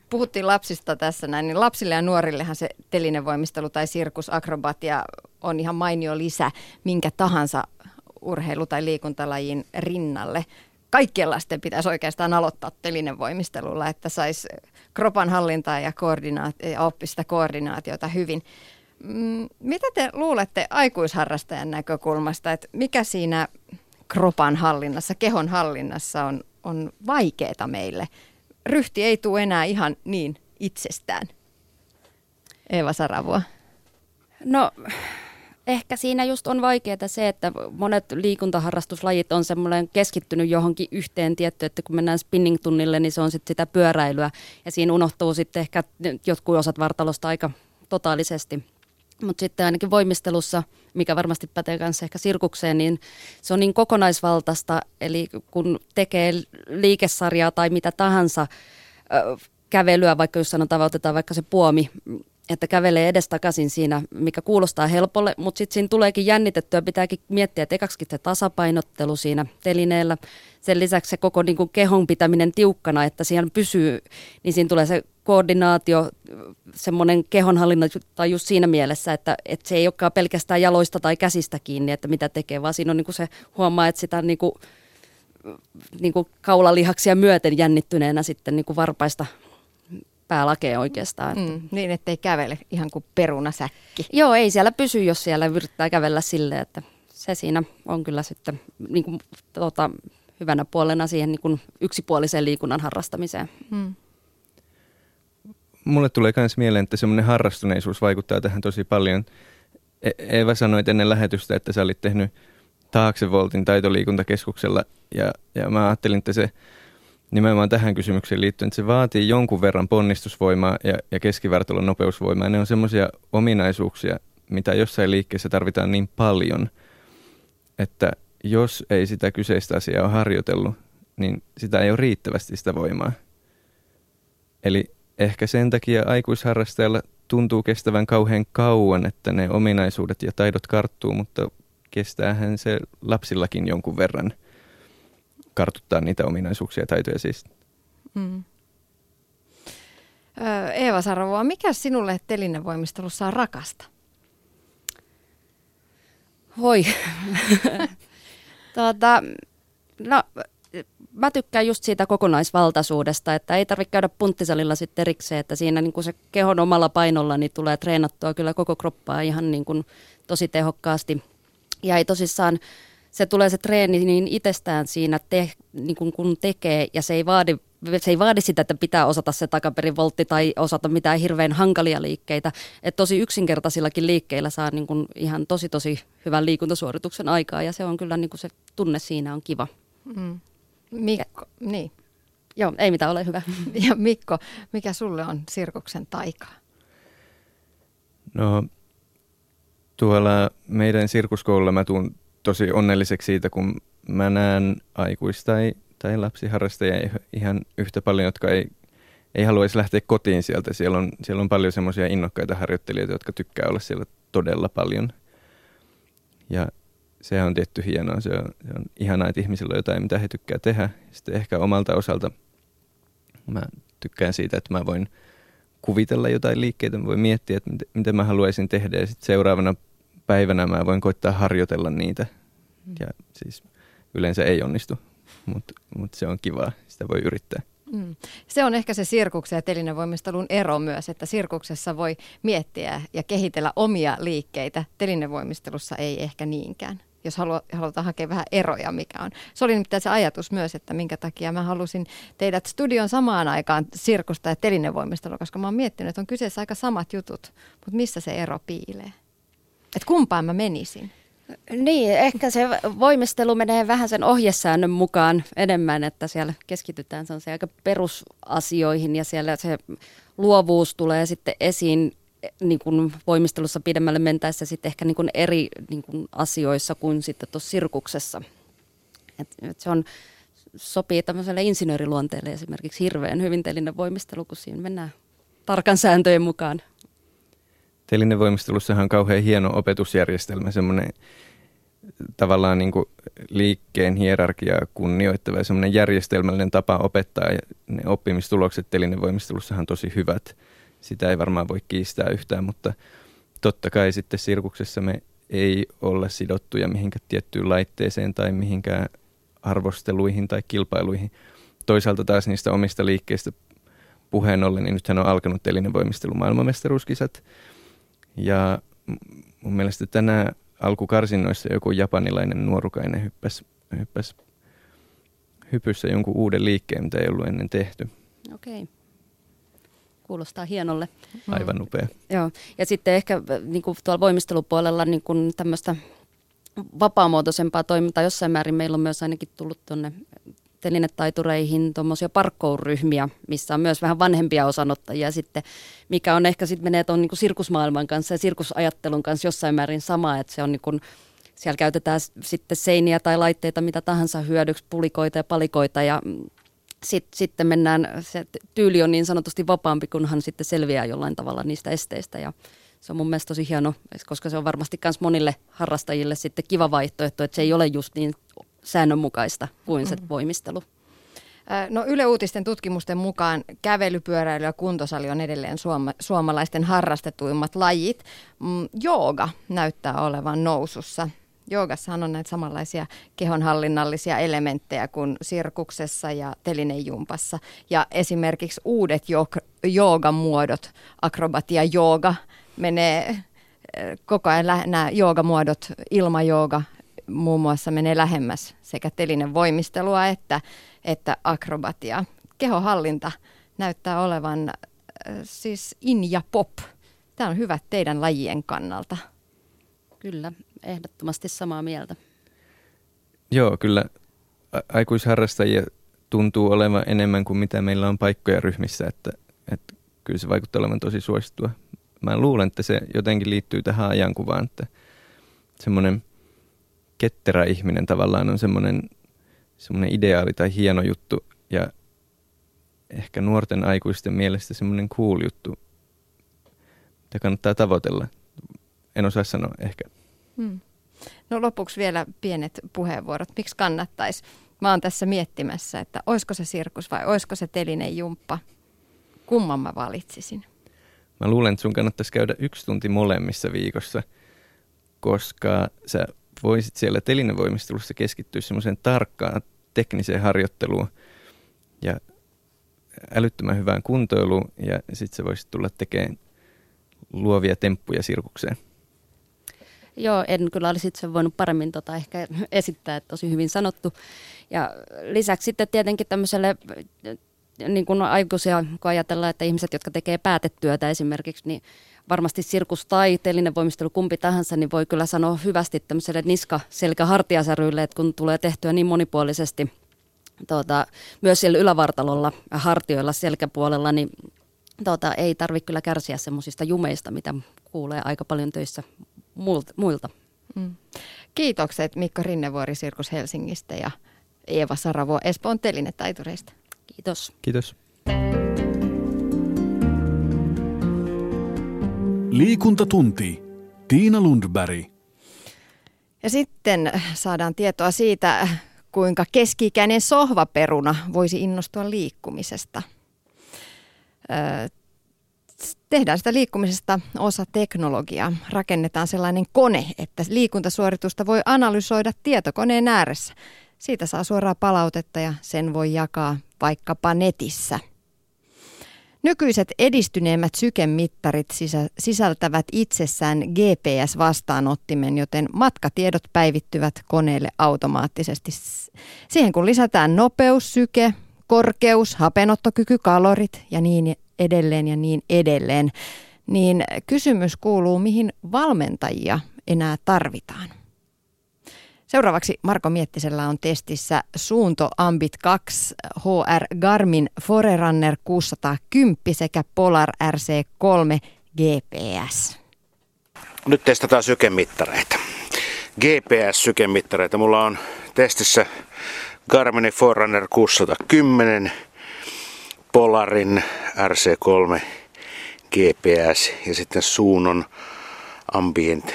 puhuttiin lapsista tässä näin, niin lapsille ja nuorillehan se telinevoimistelu tai sirkusakrobatia on ihan mainio lisä minkä tahansa urheilu- tai liikuntalajin rinnalle. Kaikkien lasten pitäisi oikeastaan aloittaa telinevoimistelulla, että saisi kropan hallintaa ja, koordinaat- ja oppi sitä koordinaatiota hyvin. Mm, mitä te luulette aikuisharrastajan näkökulmasta, että mikä siinä kropan hallinnassa, kehon hallinnassa on, on vaikeaa meille? Ryhti ei tule enää ihan niin itsestään. Eeva Saravua. No ehkä siinä just on vaikeaa se, että monet liikuntaharrastuslajit on semmoinen keskittynyt johonkin yhteen tietty, että kun mennään spinning-tunnille, niin se on sitten sitä pyöräilyä ja siinä unohtuu sitten ehkä jotkut osat vartalosta aika totaalisesti. Mutta sitten ainakin voimistelussa, mikä varmasti pätee myös ehkä sirkukseen, niin se on niin kokonaisvaltaista, eli kun tekee liikesarjaa tai mitä tahansa, kävelyä, vaikka jos sanotaan, otetaan vaikka se puomi, että kävelee edestakaisin siinä, mikä kuulostaa helpolle, mutta sitten siinä tuleekin jännitettyä, pitääkin miettiä, että ekaksi se tasapainottelu siinä telineellä, sen lisäksi se koko niin kuin kehon pitäminen tiukkana, että siellä pysyy, niin siinä tulee se koordinaatio, semmoinen kehonhallinta tai just siinä mielessä, että, että se ei olekaan pelkästään jaloista tai käsistä kiinni, että mitä tekee, vaan siinä on niin kuin se huomaa, että sitä niin kuin, niin kuin kaulalihaksia myöten jännittyneenä sitten niin kuin varpaista päälakee oikeastaan. Mm, niin, ettei kävele ihan kuin perunasäkki. Joo, ei siellä pysy, jos siellä yrittää kävellä silleen, että se siinä on kyllä sitten niin kuin, tota, hyvänä puolena siihen niin kuin yksipuoliseen liikunnan harrastamiseen. Mm. Mulle tulee myös mieleen, että semmoinen harrastuneisuus vaikuttaa tähän tosi paljon. E- Eeva sanoi ennen lähetystä, että sä olit tehnyt taaksevoltin taitoliikuntakeskuksella ja, ja mä ajattelin, että se nimenomaan tähän kysymykseen liittyen, että se vaatii jonkun verran ponnistusvoimaa ja, ja keskivertolla nopeusvoimaa. Ne on semmoisia ominaisuuksia, mitä jossain liikkeessä tarvitaan niin paljon, että jos ei sitä kyseistä asiaa ole harjoitellut, niin sitä ei ole riittävästi sitä voimaa. Eli ehkä sen takia aikuisharrastajalla tuntuu kestävän kauhean kauan, että ne ominaisuudet ja taidot karttuu, mutta kestäähän se lapsillakin jonkun verran – kartuttaa niitä ominaisuuksia ja taitoja siis. Mm. Eeva Sarvoa, mikä sinulle telinevoimistelussa on rakasta? Voi. [laughs] tuota, no, mä tykkään just siitä kokonaisvaltaisuudesta, että ei tarvitse käydä punttisalilla sitten erikseen, että siinä niin kuin se kehon omalla painolla niin tulee treenattua kyllä koko kroppaa ihan niin kuin tosi tehokkaasti. Ja ei tosissaan se tulee se treeni niin itsestään siinä, te, niin kun, kun tekee, ja se ei vaadi se ei vaadi sitä, että pitää osata se takaperivoltti tai osata mitään hirveän hankalia liikkeitä. Et tosi yksinkertaisillakin liikkeillä saa niin kun ihan tosi tosi hyvän liikuntasuorituksen aikaa ja se on kyllä niin se tunne siinä on kiva. Mm. Mikko, ja, niin. Joo, ei mitään, ole hyvä. [laughs] Ja Mikko, mikä sulle on sirkuksen taikaa? No tuolla meidän sirkuskoululla mä tuun tosi onnelliseksi siitä, kun mä näen aikuista tai, tai lapsiharrastajia ihan yhtä paljon, jotka ei, ei haluaisi lähteä kotiin sieltä. Siellä on, siellä on paljon semmoisia innokkaita harjoittelijoita, jotka tykkää olla siellä todella paljon. Ja se on tietty hienoa. Se on, se on ihanaa, että ihmisillä on jotain, mitä he tykkää tehdä. Sitten ehkä omalta osalta mä tykkään siitä, että mä voin kuvitella jotain liikkeitä, mä voin miettiä, että miten, mä haluaisin tehdä. Ja sitten seuraavana päivänä mä voin koittaa harjoitella niitä. Mm. Ja siis yleensä ei onnistu, mutta mut se on kivaa, sitä voi yrittää. Mm. Se on ehkä se sirkuksen ja telinevoimistelun ero myös, että sirkuksessa voi miettiä ja kehitellä omia liikkeitä, telinevoimistelussa ei ehkä niinkään. jos halutaan hakea vähän eroja, mikä on. Se oli nimittäin se ajatus myös, että minkä takia mä halusin teidät studion samaan aikaan sirkusta ja telinevoimistelua, koska mä oon miettinyt, että on kyseessä aika samat jutut, mutta missä se ero piilee? Että kumpaan mä menisin? Niin, ehkä se voimistelu menee vähän sen ohjesäännön mukaan enemmän, että siellä keskitytään se aika perusasioihin ja siellä se luovuus tulee sitten esiin niin kuin voimistelussa pidemmälle mentäessä sitten ehkä niin kuin eri niin kuin asioissa kuin sitten tuossa sirkuksessa. Et, et se on, sopii tämmöiselle insinööriluonteelle esimerkiksi hirveän hyvin telinen voimistelu, kun siinä mennään tarkan sääntöjen mukaan. Telinen voimistelussahan on kauhean hieno opetusjärjestelmä, semmoinen tavallaan niin liikkeen hierarkiaa kunnioittava ja semmoinen järjestelmällinen tapa opettaa ja ne oppimistulokset telinen voimistelussahan on tosi hyvät – sitä ei varmaan voi kiistää yhtään, mutta totta kai sitten sirkuksessa me ei olla sidottuja mihinkään tiettyyn laitteeseen tai mihinkään arvosteluihin tai kilpailuihin. Toisaalta taas niistä omista liikkeistä puheen ollen, niin nythän on alkanut telinevoimistelu maailmanmestaruuskisat. Ja mun mielestä tänään alkukarsinnoissa joku japanilainen nuorukainen hyppäsi, hyppäsi hypyssä jonkun uuden liikkeen, mitä ei ollut ennen tehty. Okei. Okay kuulostaa hienolle. Aivan upea. Joo, ja sitten ehkä äh, niin kuin tuolla voimistelupuolella niin kuin tämmöistä vapaamuotoisempaa toimintaa jossain määrin meillä on myös ainakin tullut tuonne telinetaitureihin tuommoisia parkkourryhmiä, missä on myös vähän vanhempia osanottajia sitten, mikä on ehkä sitten menee tuon niin sirkusmaailman kanssa ja sirkusajattelun kanssa jossain määrin sama, että se on niin kuin, siellä käytetään sitten seiniä tai laitteita mitä tahansa hyödyksi, pulikoita ja palikoita ja sitten, sitten mennään, se tyyli on niin sanotusti vapaampi, kunhan sitten selviää jollain tavalla niistä esteistä ja se on mun mielestä tosi hieno, koska se on varmasti myös monille harrastajille sitten kiva vaihtoehto, että se ei ole just niin säännönmukaista kuin se mm. voimistelu. No Yle Uutisten tutkimusten mukaan kävely, pyöräily ja kuntosali on edelleen suoma- suomalaisten harrastetuimmat lajit. Mm, jooga näyttää olevan nousussa. Joogassahan on näitä samanlaisia kehonhallinnallisia elementtejä kuin sirkuksessa ja telinejumpassa. Ja esimerkiksi uudet joogan muodot, akrobatia jooga, menee koko ajan nämä joogamuodot, ilmajooga muun muassa menee lähemmäs sekä telinen voimistelua että, että akrobatia. Kehohallinta näyttää olevan siis in ja pop. Tämä on hyvä teidän lajien kannalta. Kyllä, ehdottomasti samaa mieltä. Joo, kyllä aikuisharrastajia tuntuu olevan enemmän kuin mitä meillä on paikkoja ryhmissä, että, että kyllä se vaikuttaa olevan tosi suosittua. Mä luulen, että se jotenkin liittyy tähän ajankuvaan, että semmoinen ketterä ihminen tavallaan on semmoinen, semmoinen ideaali tai hieno juttu ja ehkä nuorten aikuisten mielestä semmoinen cool juttu, mitä kannattaa tavoitella. En osaa sanoa ehkä. Hmm. No lopuksi vielä pienet puheenvuorot. Miksi kannattaisi? Mä oon tässä miettimässä, että olisiko se sirkus vai olisiko se telinen jumppa. Kumman mä valitsisin? Mä luulen, että sun kannattaisi käydä yksi tunti molemmissa viikossa, koska sä voisit siellä telinevoimistelussa keskittyä semmoiseen tarkkaan tekniseen harjoitteluun ja älyttömän hyvään kuntoiluun ja sitten sä voisit tulla tekemään luovia temppuja sirkukseen. Joo, en kyllä olisi itse voinut paremmin tota ehkä esittää, että tosi hyvin sanottu. Ja lisäksi sitten tietenkin tämmöiselle niin kuin aikuisia, kun ajatellaan, että ihmiset, jotka tekee päätetyötä esimerkiksi, niin varmasti sirkus tai telinen voimistelu kumpi tahansa, niin voi kyllä sanoa hyvästi tämmöiselle niska selkä hartiasäryille, että kun tulee tehtyä niin monipuolisesti tuota, myös siellä ylävartalolla, hartioilla, selkäpuolella, niin tuota, ei tarvitse kyllä kärsiä semmoisista jumeista, mitä kuulee aika paljon töissä muilta. Mm. Kiitokset Mikko Rinnevuori Sirkus Helsingistä ja Eeva Saravo Espoon telinetaitureista. Kiitos. Kiitos. Liikuntatunti. Tiina Lundberg. Ja sitten saadaan tietoa siitä, kuinka keski-ikäinen sohvaperuna voisi innostua liikkumisesta tehdään sitä liikkumisesta osa teknologiaa. Rakennetaan sellainen kone, että liikuntasuoritusta voi analysoida tietokoneen ääressä. Siitä saa suoraa palautetta ja sen voi jakaa vaikkapa netissä. Nykyiset edistyneemmät sykemittarit sisältävät itsessään GPS-vastaanottimen, joten matkatiedot päivittyvät koneelle automaattisesti. Siihen kun lisätään nopeus, syke, korkeus, hapenottokyky, kalorit ja niin edelleen ja niin edelleen, niin kysymys kuuluu, mihin valmentajia enää tarvitaan. Seuraavaksi Marko Miettisellä on testissä Suunto Ambit 2 HR Garmin Forerunner 610 sekä Polar RC3 GPS. Nyt testataan sykemittareita. GPS-sykemittareita. Mulla on testissä Garmin Forerunner 610, Polarin RC3 GPS ja sitten Suunon Ambient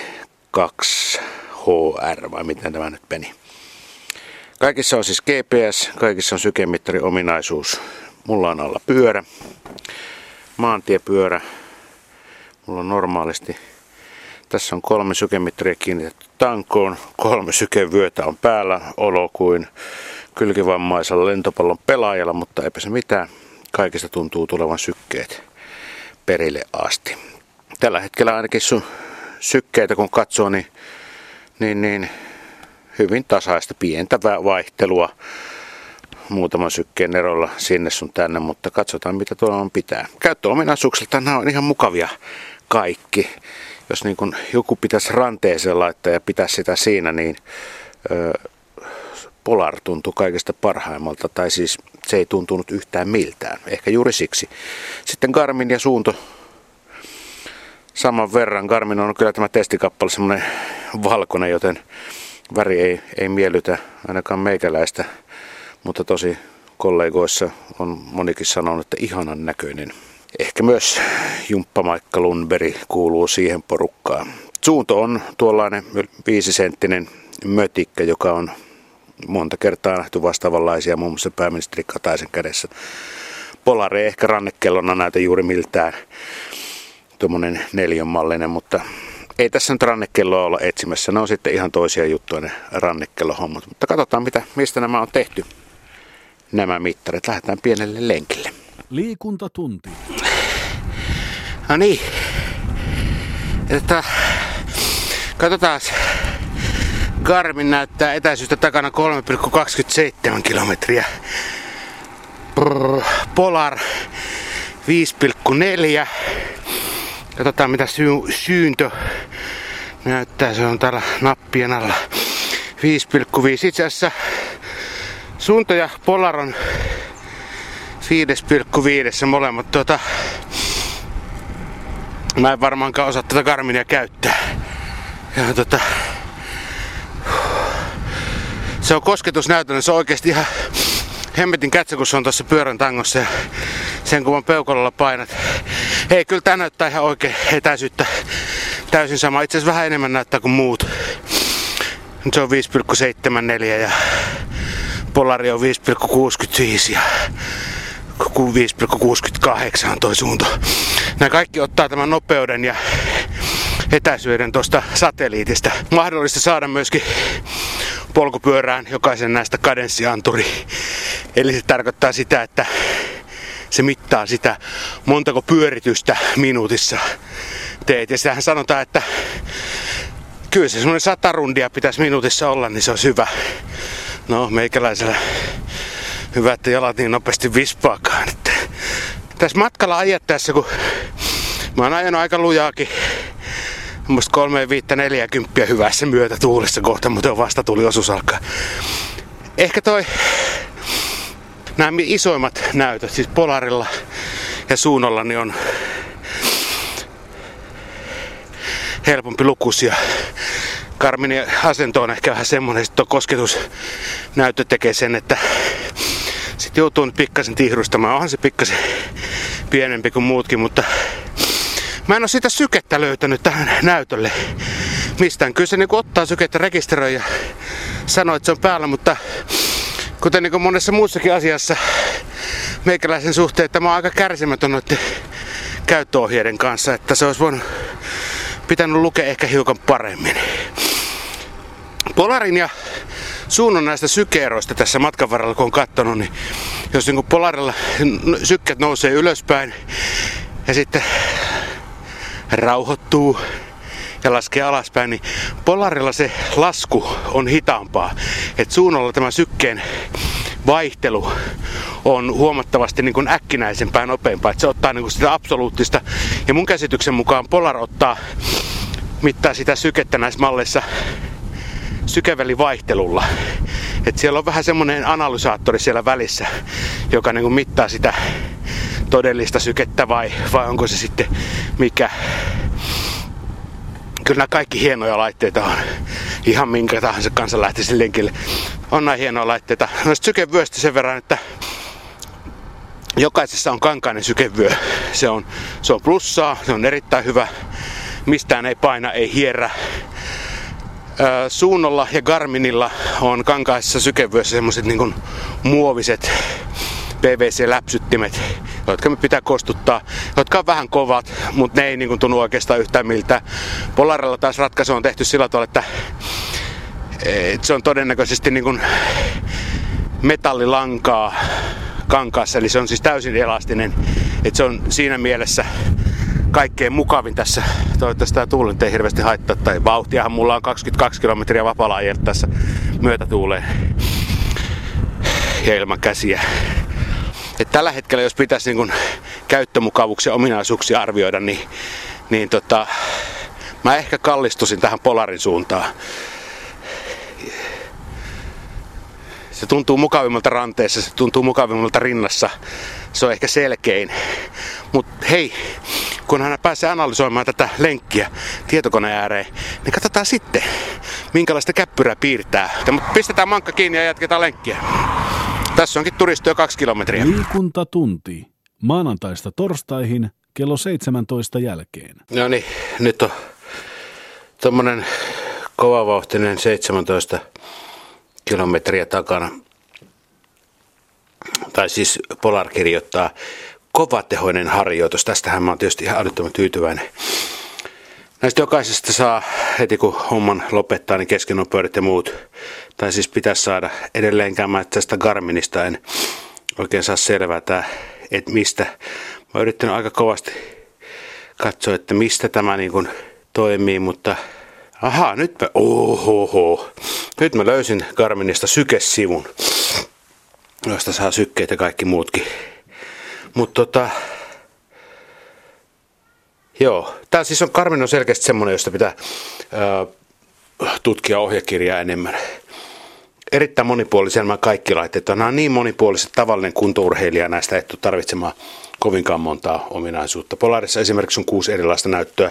2 HR vai miten tämä nyt meni. Kaikissa on siis GPS, kaikissa on sykemittari ominaisuus. Mulla on alla pyörä, maantiepyörä. Mulla on normaalisti, tässä on kolme sykemittaria kiinnitetty tankoon, kolme sykevyötä on päällä, olo kuin kylkivammaisella lentopallon pelaajalla, mutta eipä se mitään. Kaikista tuntuu tulevan sykkeet perille asti. Tällä hetkellä ainakin sun sykkeitä kun katsoo, niin niin, niin hyvin tasaista pientä vaihtelua muutaman sykkeen erolla sinne sun tänne, mutta katsotaan mitä tuolla on pitää. Käyttöominaisuuksilta nämä on ihan mukavia kaikki. Jos niin kun joku pitäisi ranteeseen laittaa ja pitää sitä siinä, niin ö, Polar tuntuu kaikesta parhaimmalta, tai siis se ei tuntunut yhtään miltään, ehkä juuri siksi. Sitten Garmin ja Suunto saman verran. Garmin on kyllä tämä testikappale semmoinen valkoinen, joten väri ei, ei miellytä ainakaan meikäläistä, mutta tosi kollegoissa on monikin sanonut, että ihanan näköinen. Ehkä myös Jumppamaikka Lundberg kuuluu siihen porukkaan. Suunto on tuollainen viisisenttinen mötikkä, joka on monta kertaa nähty vastaavanlaisia, muun muassa pääministeri Kataisen kädessä. Polari ei ehkä rannekellona näytä juuri miltään tuommoinen neljönmallinen, mutta ei tässä nyt rannekelloa olla etsimässä. Ne on sitten ihan toisia juttuja ne rannekellohommat. Mutta katsotaan, mitä, mistä nämä on tehty, nämä mittarit. Lähdetään pienelle lenkille. Liikuntatunti. No niin. Että, katsotaan. Garmin näyttää etäisyyttä takana 3,27 kilometriä. Polar 5,4 Katsotaan mitä sy- syyntö näyttää. Se on täällä nappien alla. 5,5. Itse asiassa Sunto ja Polar on 5,5 molemmat. Tuota, mä en varmaankaan osaa tätä Garminia käyttää. Ja tota, se on kosketusnäytöllä, se on oikeasti ihan hemmetin kätsä, kun se on tuossa pyörän tangossa ja sen kuvan peukalolla painat. Ei, kyllä tää näyttää ihan oikein etäisyyttä täysin sama. Itse asiassa vähän enemmän näyttää kuin muut. Nyt se on 5,74 ja Polari on 5,65 ja 5,68 on toi suunto. Nämä kaikki ottaa tämän nopeuden ja etäisyyden tuosta satelliitista. Mahdollista saada myöskin polkupyörään jokaisen näistä kadenssianturi. Eli se tarkoittaa sitä, että se mittaa sitä montako pyöritystä minuutissa teet. Ja sitähän sanotaan, että kyllä se semmoinen sata rundia pitäisi minuutissa olla, niin se on hyvä. No, meikäläisellä hyvä, että jalat niin nopeasti vispaakaan. Että tässä matkalla ajattaessa, kun mä oon ajanut aika lujaakin, musta 3, 5, 40 hyvässä myötä tuulessa kohta, mutta vasta tuli osuus alkaa. Ehkä toi nämä isoimmat näytöt, siis Polarilla ja Suunolla, niin on helpompi lukuisia. Karminin asento on ehkä vähän semmonen, että kosketusnäyttö tekee sen, että sitten joutuu nyt pikkasen tihrustamaan. Onhan se pikkasen pienempi kuin muutkin, mutta mä en ole sitä sykettä löytänyt tähän näytölle mistään. Kyllä se niin ottaa sykettä, rekisteröi ja sanoo, että se on päällä, mutta kuten niin monessa muussakin asiassa meikäläisen suhteen, että mä oon aika kärsimätön noiden käyttöohjeiden kanssa, että se olisi voinut pitänyt lukea ehkä hiukan paremmin. Polarin ja suunnan näistä sykeeroista tässä matkan varrella, kun on katsonut, niin jos niin Polarilla sykket nousee ylöspäin ja sitten rauhoittuu ja laskee alaspäin, niin Polarilla se lasku on hitaampaa. Et suunnalla tämä sykkeen vaihtelu on huomattavasti niin kuin äkkinäisempää nopeampaa. Että se ottaa niin kuin sitä absoluuttista. Ja mun käsityksen mukaan Polar ottaa mittaa sitä sykettä näissä malleissa sykevälivaihtelulla. Et siellä on vähän semmoinen analysaattori siellä välissä, joka niin kuin mittaa sitä todellista sykettä vai, vai onko se sitten mikä. Kyllä nämä kaikki hienoja laitteita on. Ihan minkä tahansa kanssa lähtisi lenkille. On näin hienoja laitteita. No sykevyöstä sen verran, että jokaisessa on kankainen sykevyö. Se on, se on plussaa, se on erittäin hyvä. Mistään ei paina, ei hierrä. Suunnolla ja Garminilla on kankaissa sykevyössä semmoset niin muoviset PVC-läpsyttimet, jotka me pitää kostuttaa, jotka on vähän kovat, mutta ne ei niin kuin, tunnu oikeastaan yhtään miltä. Polarilla taas ratkaisu on tehty sillä tavalla, että, että se on todennäköisesti niin kuin metallilankaa kankaassa, eli se on siis täysin elastinen. Että se on siinä mielessä kaikkein mukavin tässä. Toivottavasti tämä tuuli ei hirveästi haittaa. Tai vauhtiahan mulla on 22 kilometriä vapaalla tässä myötätuuleen ja ilman käsiä. Et tällä hetkellä, jos pitäisi niin kun käyttömukavuuksia ominaisuuksia arvioida, niin, niin tota, mä ehkä kallistusin tähän Polarin suuntaan. Se tuntuu mukavimmalta ranteessa, se tuntuu mukavimmalta rinnassa. Se on ehkä selkein. Mutta hei, kun hän pääsee analysoimaan tätä lenkkiä tietokoneen ääreen, niin katsotaan sitten, minkälaista käppyrää piirtää. Mutta pistetään mankka kiinni ja jatketaan lenkkiä. Tässä onkin turisti jo kaksi kilometriä. Liikuntatunti. Maanantaista torstaihin kello 17 jälkeen. No niin, nyt on tuommoinen kovavauhtinen 17 kilometriä takana. Tai siis Polar kirjoittaa kovatehoinen harjoitus. Tästähän mä oon tietysti ihan älyttömän tyytyväinen. Näistä jokaisesta saa heti kun homman lopettaa, niin keskenopeudet ja muut. Tai siis pitäisi saada edelleenkään mä tästä Garminista en oikein saa selvää, että, että mistä. Mä oon yrittänyt aika kovasti katsoa, että mistä tämä niin kuin toimii, mutta Aha, nyt mä, ohoho. Nyt mä löysin Garminista sykesivun, josta saa sykkeet ja kaikki muutkin. Mutta tota, joo, tää siis on, Garmin on selkeästi semmonen, josta pitää ää, tutkia ohjekirjaa enemmän. Erittäin monipuolisia nämä kaikki laitteet. Nämä on niin monipuoliset, tavallinen kuntourheilija näistä ei tule tarvitsemaan kovinkaan montaa ominaisuutta. Polarissa esimerkiksi on kuusi erilaista näyttöä.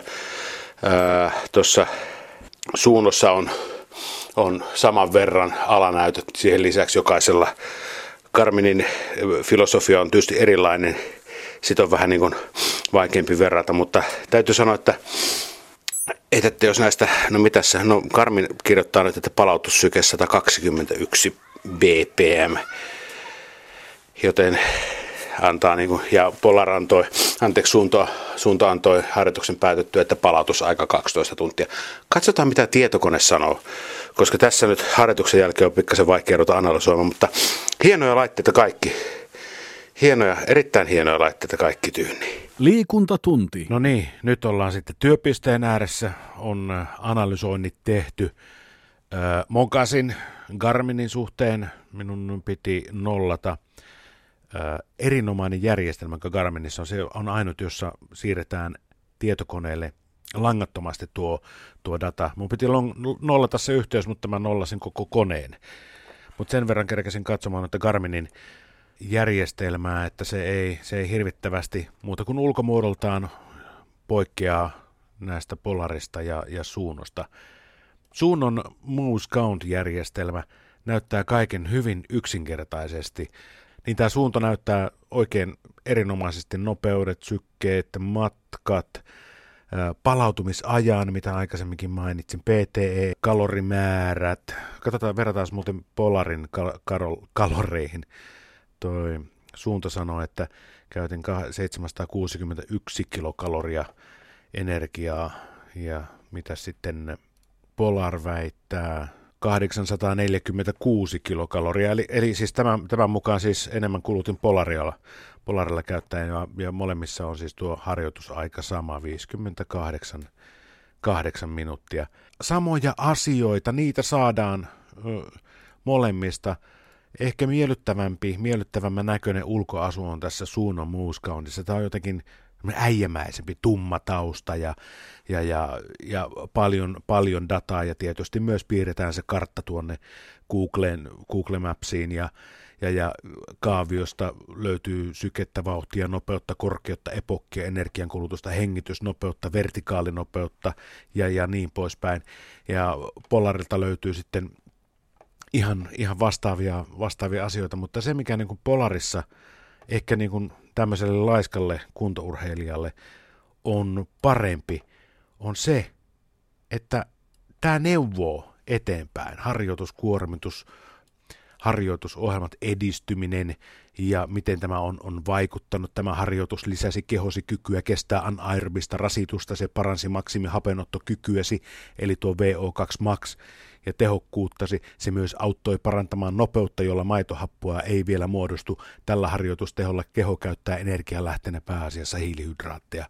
Tuossa suunnossa on, on saman verran alanäytöt. Siihen lisäksi jokaisella Karminin filosofia on tietysti erilainen. Sitten on vähän niin kuin vaikeampi verrata, mutta täytyy sanoa, että että jos näistä, no mitäs se, no Karmin kirjoittaa nyt, että palautussyke 121 BPM, joten antaa niin kuin, ja Polar antoi, anteeksi suunta, suunta antoi harjoituksen päätettyä, että palautusaika 12 tuntia. Katsotaan mitä tietokone sanoo, koska tässä nyt harjoituksen jälkeen on pikkasen vaikea ruveta analysoimaan, mutta hienoja laitteita kaikki. Hienoja, erittäin hienoja laitteita kaikki tyyni. Liikuntatunti. No niin, nyt ollaan sitten työpisteen ääressä, on analysoinnit tehty. Mokasin Garminin suhteen minun piti nollata – erinomainen järjestelmä, joka Garminissa on. Se on ainut, jossa siirretään tietokoneelle langattomasti tuo, tuo data. Mun piti nollata se yhteys, mutta mä nollasin koko koneen. Mutta sen verran kerkesin katsomaan että Garminin järjestelmää, että se ei, se ei hirvittävästi muuta kuin ulkomuodoltaan poikkeaa näistä Polarista ja, ja Suunosta. Suunnon Moose Count-järjestelmä näyttää kaiken hyvin yksinkertaisesti – niin tämä suunta näyttää oikein erinomaisesti nopeudet, sykkeet, matkat, palautumisajan, mitä aikaisemminkin mainitsin, PTE, kalorimäärät. Katsotaan, verrataan muuten Polarin kal- kal- kaloreihin. Toi suunta sanoo, että käytin 761 kilokaloria energiaa ja mitä sitten Polar väittää 846 kilokaloria, eli, eli siis tämän, tämän mukaan siis enemmän kulutin Polarialla, Polarilla käyttäen, ja, ja molemmissa on siis tuo harjoitusaika sama 58 8 minuuttia. Samoja asioita, niitä saadaan ö, molemmista. Ehkä miellyttävämpi, miellyttävämmän näköinen ulkoasu on tässä Suunon muuskaunissa. Tämä on jotenkin äijämäisempi, tumma tausta ja, ja, ja, ja paljon, paljon dataa ja tietysti myös piirretään se kartta tuonne Googleen, Google Mapsiin ja, ja, ja kaaviosta löytyy sykettä, vauhtia, nopeutta, korkeutta, epokkia, energiankulutusta, hengitysnopeutta, vertikaalinopeutta ja, ja niin poispäin. Ja Polarilta löytyy sitten ihan, ihan vastaavia, vastaavia asioita, mutta se mikä niin kuin Polarissa ehkä niin kuin tämmöiselle laiskalle kuntourheilijalle on parempi, on se, että tämä neuvoo eteenpäin, harjoituskuormitus, harjoitusohjelmat, edistyminen ja miten tämä on, on vaikuttanut. Tämä harjoitus lisäsi kehosi kykyä kestää anaerobista rasitusta, se paransi maksimihapeenottokykyäsi, eli tuo VO2 max ja tehokkuuttasi. Se myös auttoi parantamaan nopeutta, jolla maitohappua ei vielä muodostu. Tällä harjoitusteholla keho käyttää energialähteenä pääasiassa hiilihydraatteja.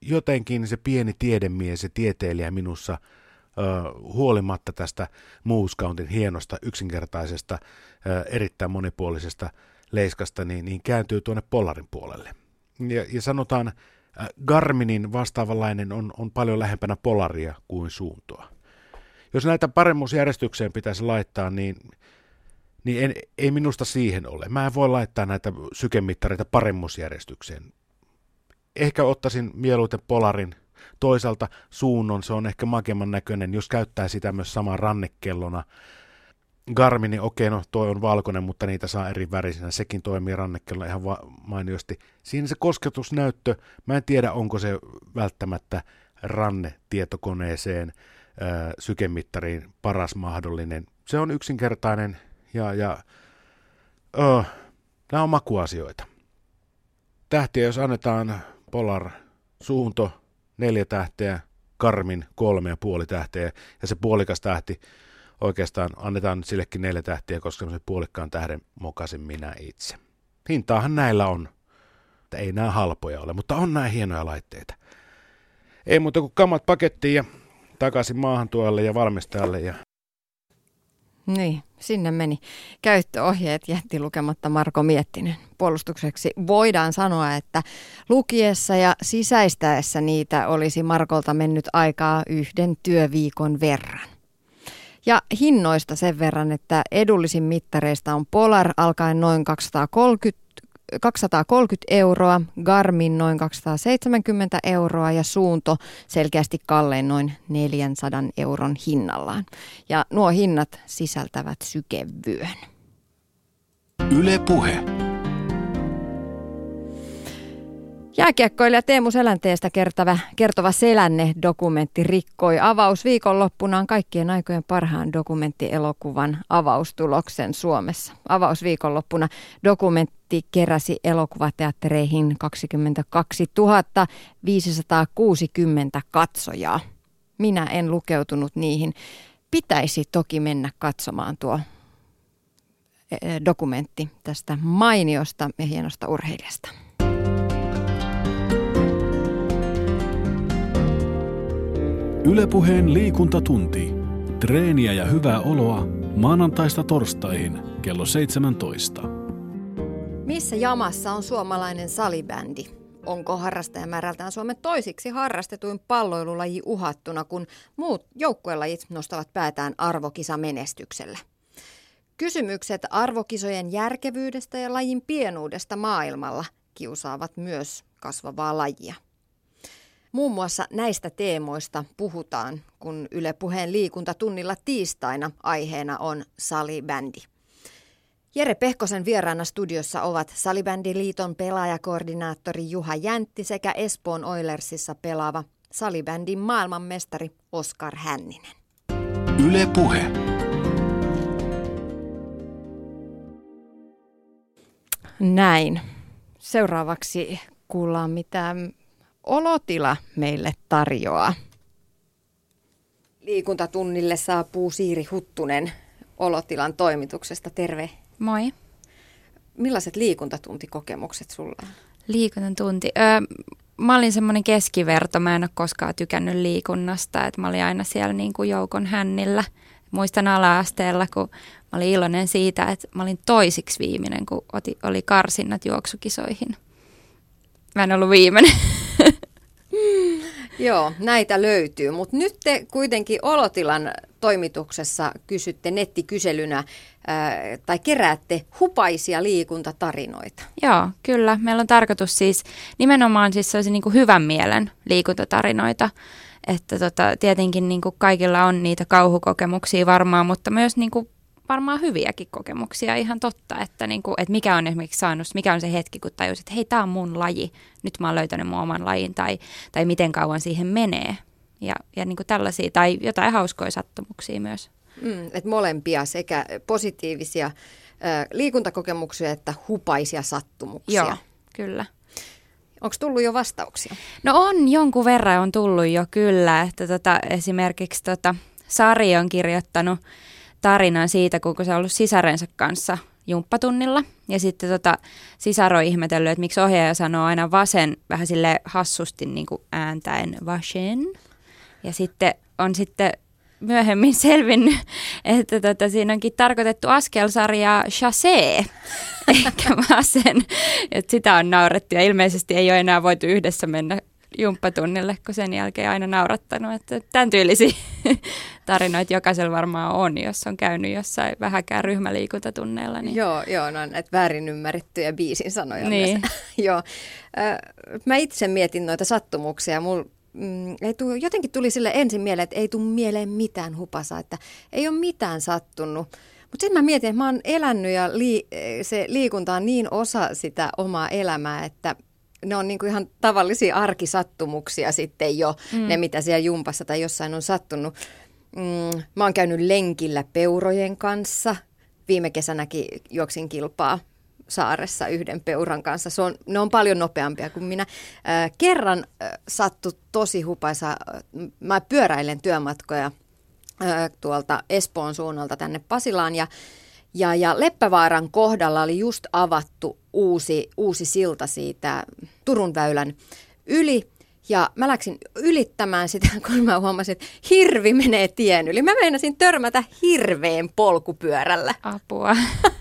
Jotenkin se pieni tiedemies, se tieteilijä minussa – huolimatta tästä Moose hienosta, yksinkertaisesta, erittäin monipuolisesta leiskasta, niin, niin kääntyy tuonne Polarin puolelle. Ja, ja sanotaan, Garminin vastaavanlainen on, on paljon lähempänä Polaria kuin suuntoa. Jos näitä paremmuusjärjestykseen pitäisi laittaa, niin, niin en, ei minusta siihen ole. Mä en voi laittaa näitä sykemittareita paremmuusjärjestykseen. Ehkä ottaisin mieluiten Polarin Toisaalta suunnon se on ehkä makemman näköinen, jos käyttää sitä myös saman rannekellona. Garmini, okei, no toi on valkoinen, mutta niitä saa eri värisinä. Sekin toimii rannekellona ihan va- mainiosti. Siinä se kosketusnäyttö, mä en tiedä onko se välttämättä ranne tietokoneeseen sykemittariin paras mahdollinen. Se on yksinkertainen ja, ja öö, nämä on makuasioita. Tähtiä, jos annetaan Polar suunto neljä tähteä, Karmin kolme ja puoli tähteä, ja se puolikas tähti oikeastaan annetaan nyt sillekin neljä tähtiä, koska se puolikkaan tähden mokasin minä itse. Hintaahan näillä on. Että ei nämä halpoja ole, mutta on nämä hienoja laitteita. Ei muuta kuin kamat pakettiin ja takaisin maahantuojalle ja valmistajalle ja niin, sinne meni. Käyttöohjeet jätti lukematta Marko Miettinen. Puolustukseksi voidaan sanoa, että lukiessa ja sisäistäessä niitä olisi Markolta mennyt aikaa yhden työviikon verran. Ja hinnoista sen verran, että edullisin mittareista on Polar alkaen noin 230 230 euroa, Garmin noin 270 euroa ja Suunto selkeästi kallein noin 400 euron hinnallaan. Ja nuo hinnat sisältävät sykevyön. Yle Puhe. Jääkiekkoilija Teemu Selänteestä kertova, kertova Selänne-dokumentti rikkoi avausviikonloppunaan kaikkien aikojen parhaan dokumenttielokuvan avaustuloksen Suomessa. Avausviikonloppuna dokumentti keräsi elokuvateattereihin 22 560 katsojaa. Minä en lukeutunut niihin. Pitäisi toki mennä katsomaan tuo e, e, dokumentti tästä mainiosta ja hienosta urheilijasta. Ylepuheen liikuntatunti. Treeniä ja hyvää oloa maanantaista torstaihin kello 17. Missä jamassa on suomalainen salibändi? Onko harrastajamäärältään Suomen toisiksi harrastetuin palloilulaji uhattuna, kun muut joukkuelajit nostavat päätään arvokisamenestyksellä? Kysymykset arvokisojen järkevyydestä ja lajin pienuudesta maailmalla kiusaavat myös kasvavaa lajia. Muun muassa näistä teemoista puhutaan, kun Yle Puheen liikuntatunnilla tiistaina aiheena on salibändi. Jere Pehkosen vieraana studiossa ovat Salibändiliiton pelaajakoordinaattori Juha Jäntti sekä Espoon Oilersissa pelaava salibändin maailmanmestari Oskar Hänninen. Yle Puhe. Näin. Seuraavaksi kuullaan, mitä olotila meille tarjoaa? Liikuntatunnille saapuu Siiri Huttunen Olotilan toimituksesta. Terve. Moi. Millaiset liikuntatuntikokemukset sulla on? Liikuntatunti. Öö, mä olin semmoinen keskiverto. Mä en ole koskaan tykännyt liikunnasta. Et mä olin aina siellä niin kuin joukon hännillä. Muistan ala-asteella, kun mä olin iloinen siitä, että mä olin toisiksi viimeinen, kun oli karsinnat juoksukisoihin. Mä en ollut viimeinen. [laughs] Joo, näitä löytyy, mutta nyt te kuitenkin Olotilan toimituksessa kysytte nettikyselynä ää, tai keräätte hupaisia liikuntatarinoita. Joo, kyllä. Meillä on tarkoitus siis nimenomaan siis sellaisia niin kuin hyvän mielen liikuntatarinoita. Että tota, tietenkin niin kuin kaikilla on niitä kauhukokemuksia varmaan, mutta myös niin kuin varmaan hyviäkin kokemuksia, ihan totta, että, niin kuin, että mikä on esimerkiksi saanut, mikä on se hetki, kun tajusit, että hei, tämä on mun laji, nyt mä oon löytänyt mun oman lajin, tai, tai miten kauan siihen menee, ja, ja niin kuin tällaisia, tai jotain hauskoja sattumuksia myös. Mm, että molempia, sekä positiivisia liikuntakokemuksia että hupaisia sattumuksia. Joo, kyllä. Onko tullut jo vastauksia? No on, jonkun verran on tullut jo kyllä, että tota, esimerkiksi tota, Sari on kirjoittanut tarinan siitä, kun se on ollut sisarensa kanssa jumppatunnilla. Ja sitten tota, sisaro on ihmetellyt, että miksi ohjaaja sanoo aina vasen vähän sille hassusti niin kuin ääntäen vasen. Ja sitten on sitten myöhemmin [laughs] selvinnyt, että tota, siinä onkin tarkoitettu askelsarjaa chassé, [laughs] eikä vasen. Että sitä on naurettu ja ilmeisesti ei ole enää voitu yhdessä mennä jumppatunnille, kun sen jälkeen aina naurattanut. Että tämän tyylisiä tarinoita jokaisella varmaan on, jos on käynyt jossain vähäkään ryhmäliikuntatunneilla. Niin. Joo, joo, no näitä väärin ymmärrettyjä biisin sanoja. Niin. [laughs] joo. Mä itse mietin noita sattumuksia. Mul, mm, ei tuu, jotenkin tuli sille ensin mieleen, että ei tule mieleen mitään hupasa, että ei ole mitään sattunut. Mutta sitten mä mietin, että mä oon elänyt ja lii, se liikunta on niin osa sitä omaa elämää, että ne on niin kuin ihan tavallisia arkisattumuksia sitten jo, mm. ne mitä siellä jumpassa tai jossain on sattunut. Mm, mä oon käynyt lenkillä peurojen kanssa. Viime kesänäkin juoksin kilpaa saaressa yhden peuran kanssa. Se on, ne on paljon nopeampia kuin minä. Kerran sattu tosi hupaisa. Mä pyöräilen työmatkoja tuolta Espoon suunnalta tänne Pasilaan ja ja, ja Leppävaaran kohdalla oli just avattu uusi, uusi silta siitä Turun väylän yli. Ja mä läksin ylittämään sitä, [laughs] kun mä huomasin, että hirvi menee tien yli. Mä meinasin törmätä hirveen polkupyörällä. Apua.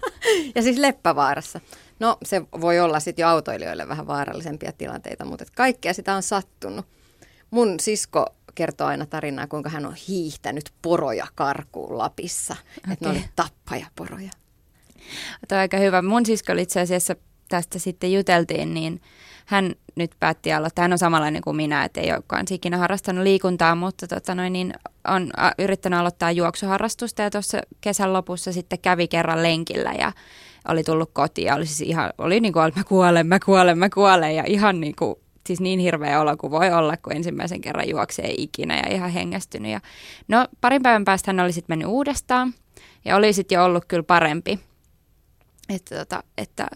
[laughs] ja siis Leppävaarassa. No se voi olla sitten jo autoilijoille vähän vaarallisempia tilanteita, mutta kaikkea sitä on sattunut. Mun sisko kertoo aina tarinaa, kuinka hän on hiihtänyt poroja karkuun Lapissa. Okay. Että ne oli tappajaporoja. Tämä on aika hyvä. Mun sisko itse asiassa tästä sitten juteltiin, niin hän nyt päätti aloittaa. Hän on samanlainen kuin minä, että ei olekaan ikinä harrastanut liikuntaa, mutta tota noin, niin on yrittänyt aloittaa juoksuharrastusta ja tuossa kesän lopussa sitten kävi kerran lenkillä ja oli tullut kotiin ja oli siis ihan, oli niin kuin, mä kuolen, mä kuolen, mä kuolen ja ihan niin kuin siis niin hirveä olo kuin voi olla, kun ensimmäisen kerran juoksee ikinä ja ihan hengästynyt. Ja no parin päivän päästä hän oli sitten mennyt uudestaan ja oli sitten jo ollut kyllä parempi. Että, tota, että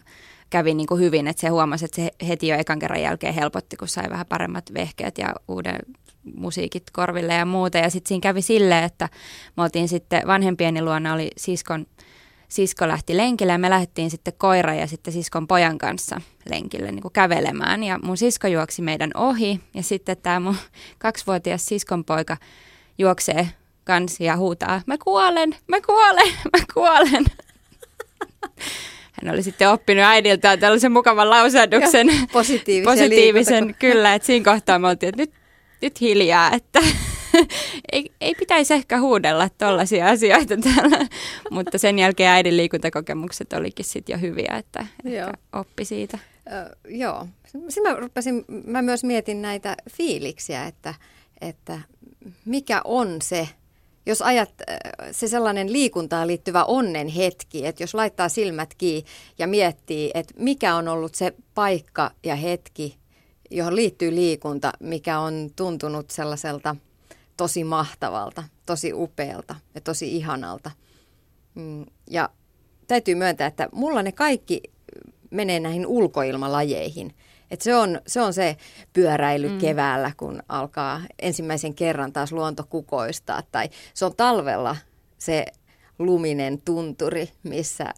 kävi niin kuin hyvin, että se huomasi, että se heti jo ekan kerran jälkeen helpotti, kun sai vähän paremmat vehkeet ja uuden musiikit korville ja muuta. Ja sitten siinä kävi silleen, että me oltiin sitten vanhempieni luona oli siskon sisko lähti lenkille ja me lähdettiin sitten koira ja sitten siskon pojan kanssa lenkille niin kuin kävelemään. Ja mun sisko juoksi meidän ohi ja sitten tämä mun [laughs] kaksivuotias siskon poika juoksee kanssa ja huutaa, mä kuolen, mä kuolen, [laughs] mä kuolen. [laughs] Hän oli sitten oppinut äidiltään tällaisen mukavan lausahduksen. positiivisen, positiivisen kyllä, että siinä kohtaa me oltiin, että nyt, nyt hiljaa, että [laughs] ei, ei pitäisi ehkä huudella tuollaisia asioita täällä, [laughs] mutta sen jälkeen äidin liikuntakokemukset olikin sitten jo hyviä, että Joo. oppi siitä. Ö, joo. Sitten mä, rupesin, mä myös mietin näitä fiiliksiä, että, että mikä on se, jos ajat se sellainen liikuntaan liittyvä onnen hetki, että jos laittaa silmät kiinni ja miettii, että mikä on ollut se paikka ja hetki, johon liittyy liikunta, mikä on tuntunut sellaiselta – tosi mahtavalta, tosi upealta ja tosi ihanalta. Mm, ja täytyy myöntää, että mulla ne kaikki menee näihin ulkoilmalajeihin. Et se, on, se on se pyöräily mm. keväällä, kun alkaa ensimmäisen kerran taas luonto kukoistaa. Tai se on talvella se luminen tunturi, missä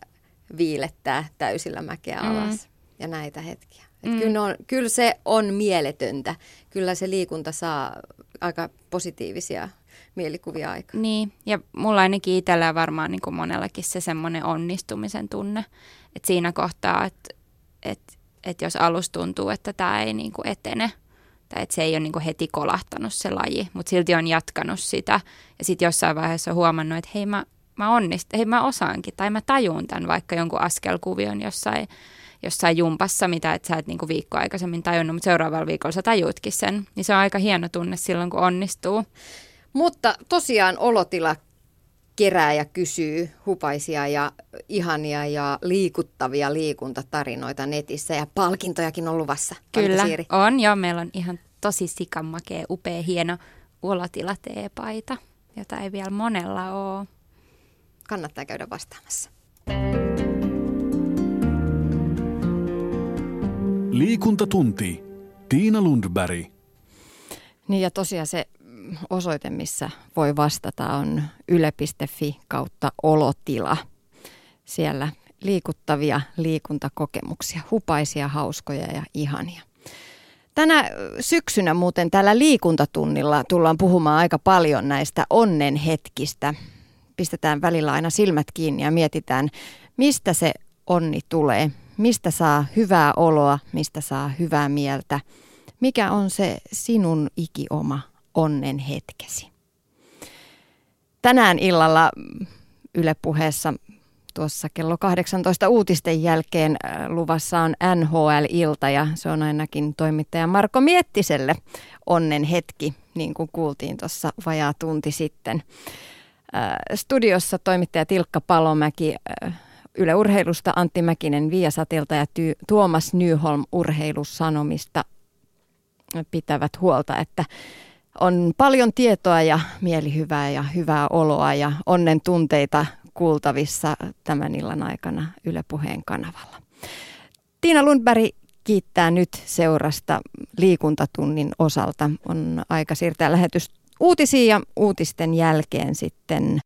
viilettää täysillä mäkeä mm. alas. Mm. Ja näitä hetkiä. Et mm. kyllä, on, kyllä se on mieletöntä. Kyllä se liikunta saa aika positiivisia mielikuvia aikaan. Niin, ja mulla ainakin itsellä varmaan niin kuin monellakin se semmoinen onnistumisen tunne, että siinä kohtaa, että, että, että jos alus tuntuu, että tämä ei niin kuin etene, tai että se ei ole niin kuin heti kolahtanut se laji, mutta silti on jatkanut sitä, ja sitten jossain vaiheessa huomannut, että hei mä, mä onnist, hei mä osaankin, tai mä tajun tämän vaikka jonkun askelkuvion jossain, jossain jumpassa, mitä et sä et niinku viikko aikaisemmin tajunnut, mutta seuraavalla viikolla sä tajuutkin sen. Niin se on aika hieno tunne silloin, kun onnistuu. Mutta tosiaan olotila kerää ja kysyy hupaisia ja ihania ja liikuttavia liikuntatarinoita netissä ja palkintojakin on luvassa. Kyllä, on jo. Meillä on ihan tosi sikamakea, upea, hieno olotila paita jota ei vielä monella ole. Kannattaa käydä vastaamassa. Liikuntatunti. Tiina Lundberg. Niin ja tosiaan se osoite, missä voi vastata, on yle.fi kautta olotila. Siellä liikuttavia liikuntakokemuksia, hupaisia, hauskoja ja ihania. Tänä syksynä muuten tällä liikuntatunnilla tullaan puhumaan aika paljon näistä onnen hetkistä. Pistetään välillä aina silmät kiinni ja mietitään, mistä se onni tulee, mistä saa hyvää oloa, mistä saa hyvää mieltä. Mikä on se sinun ikioma onnen hetkesi. Tänään illalla Yle puheessa tuossa kello 18 uutisten jälkeen äh, luvassa on NHL-ilta ja se on ainakin toimittaja Marko Miettiselle onnen hetki, niin kuin kuultiin tuossa vajaa tunti sitten. Äh, studiossa toimittaja Tilkka Palomäki, äh, Yle Urheilusta Antti Mäkinen Viasatilta ja Tuomas Nyholm Urheilusanomista pitävät huolta, että on paljon tietoa ja mielihyvää ja hyvää oloa ja onnen tunteita kuultavissa tämän illan aikana Yle Puheen kanavalla. Tiina Lundberg kiittää nyt seurasta liikuntatunnin osalta. On aika siirtää lähetys uutisiin ja uutisten jälkeen sitten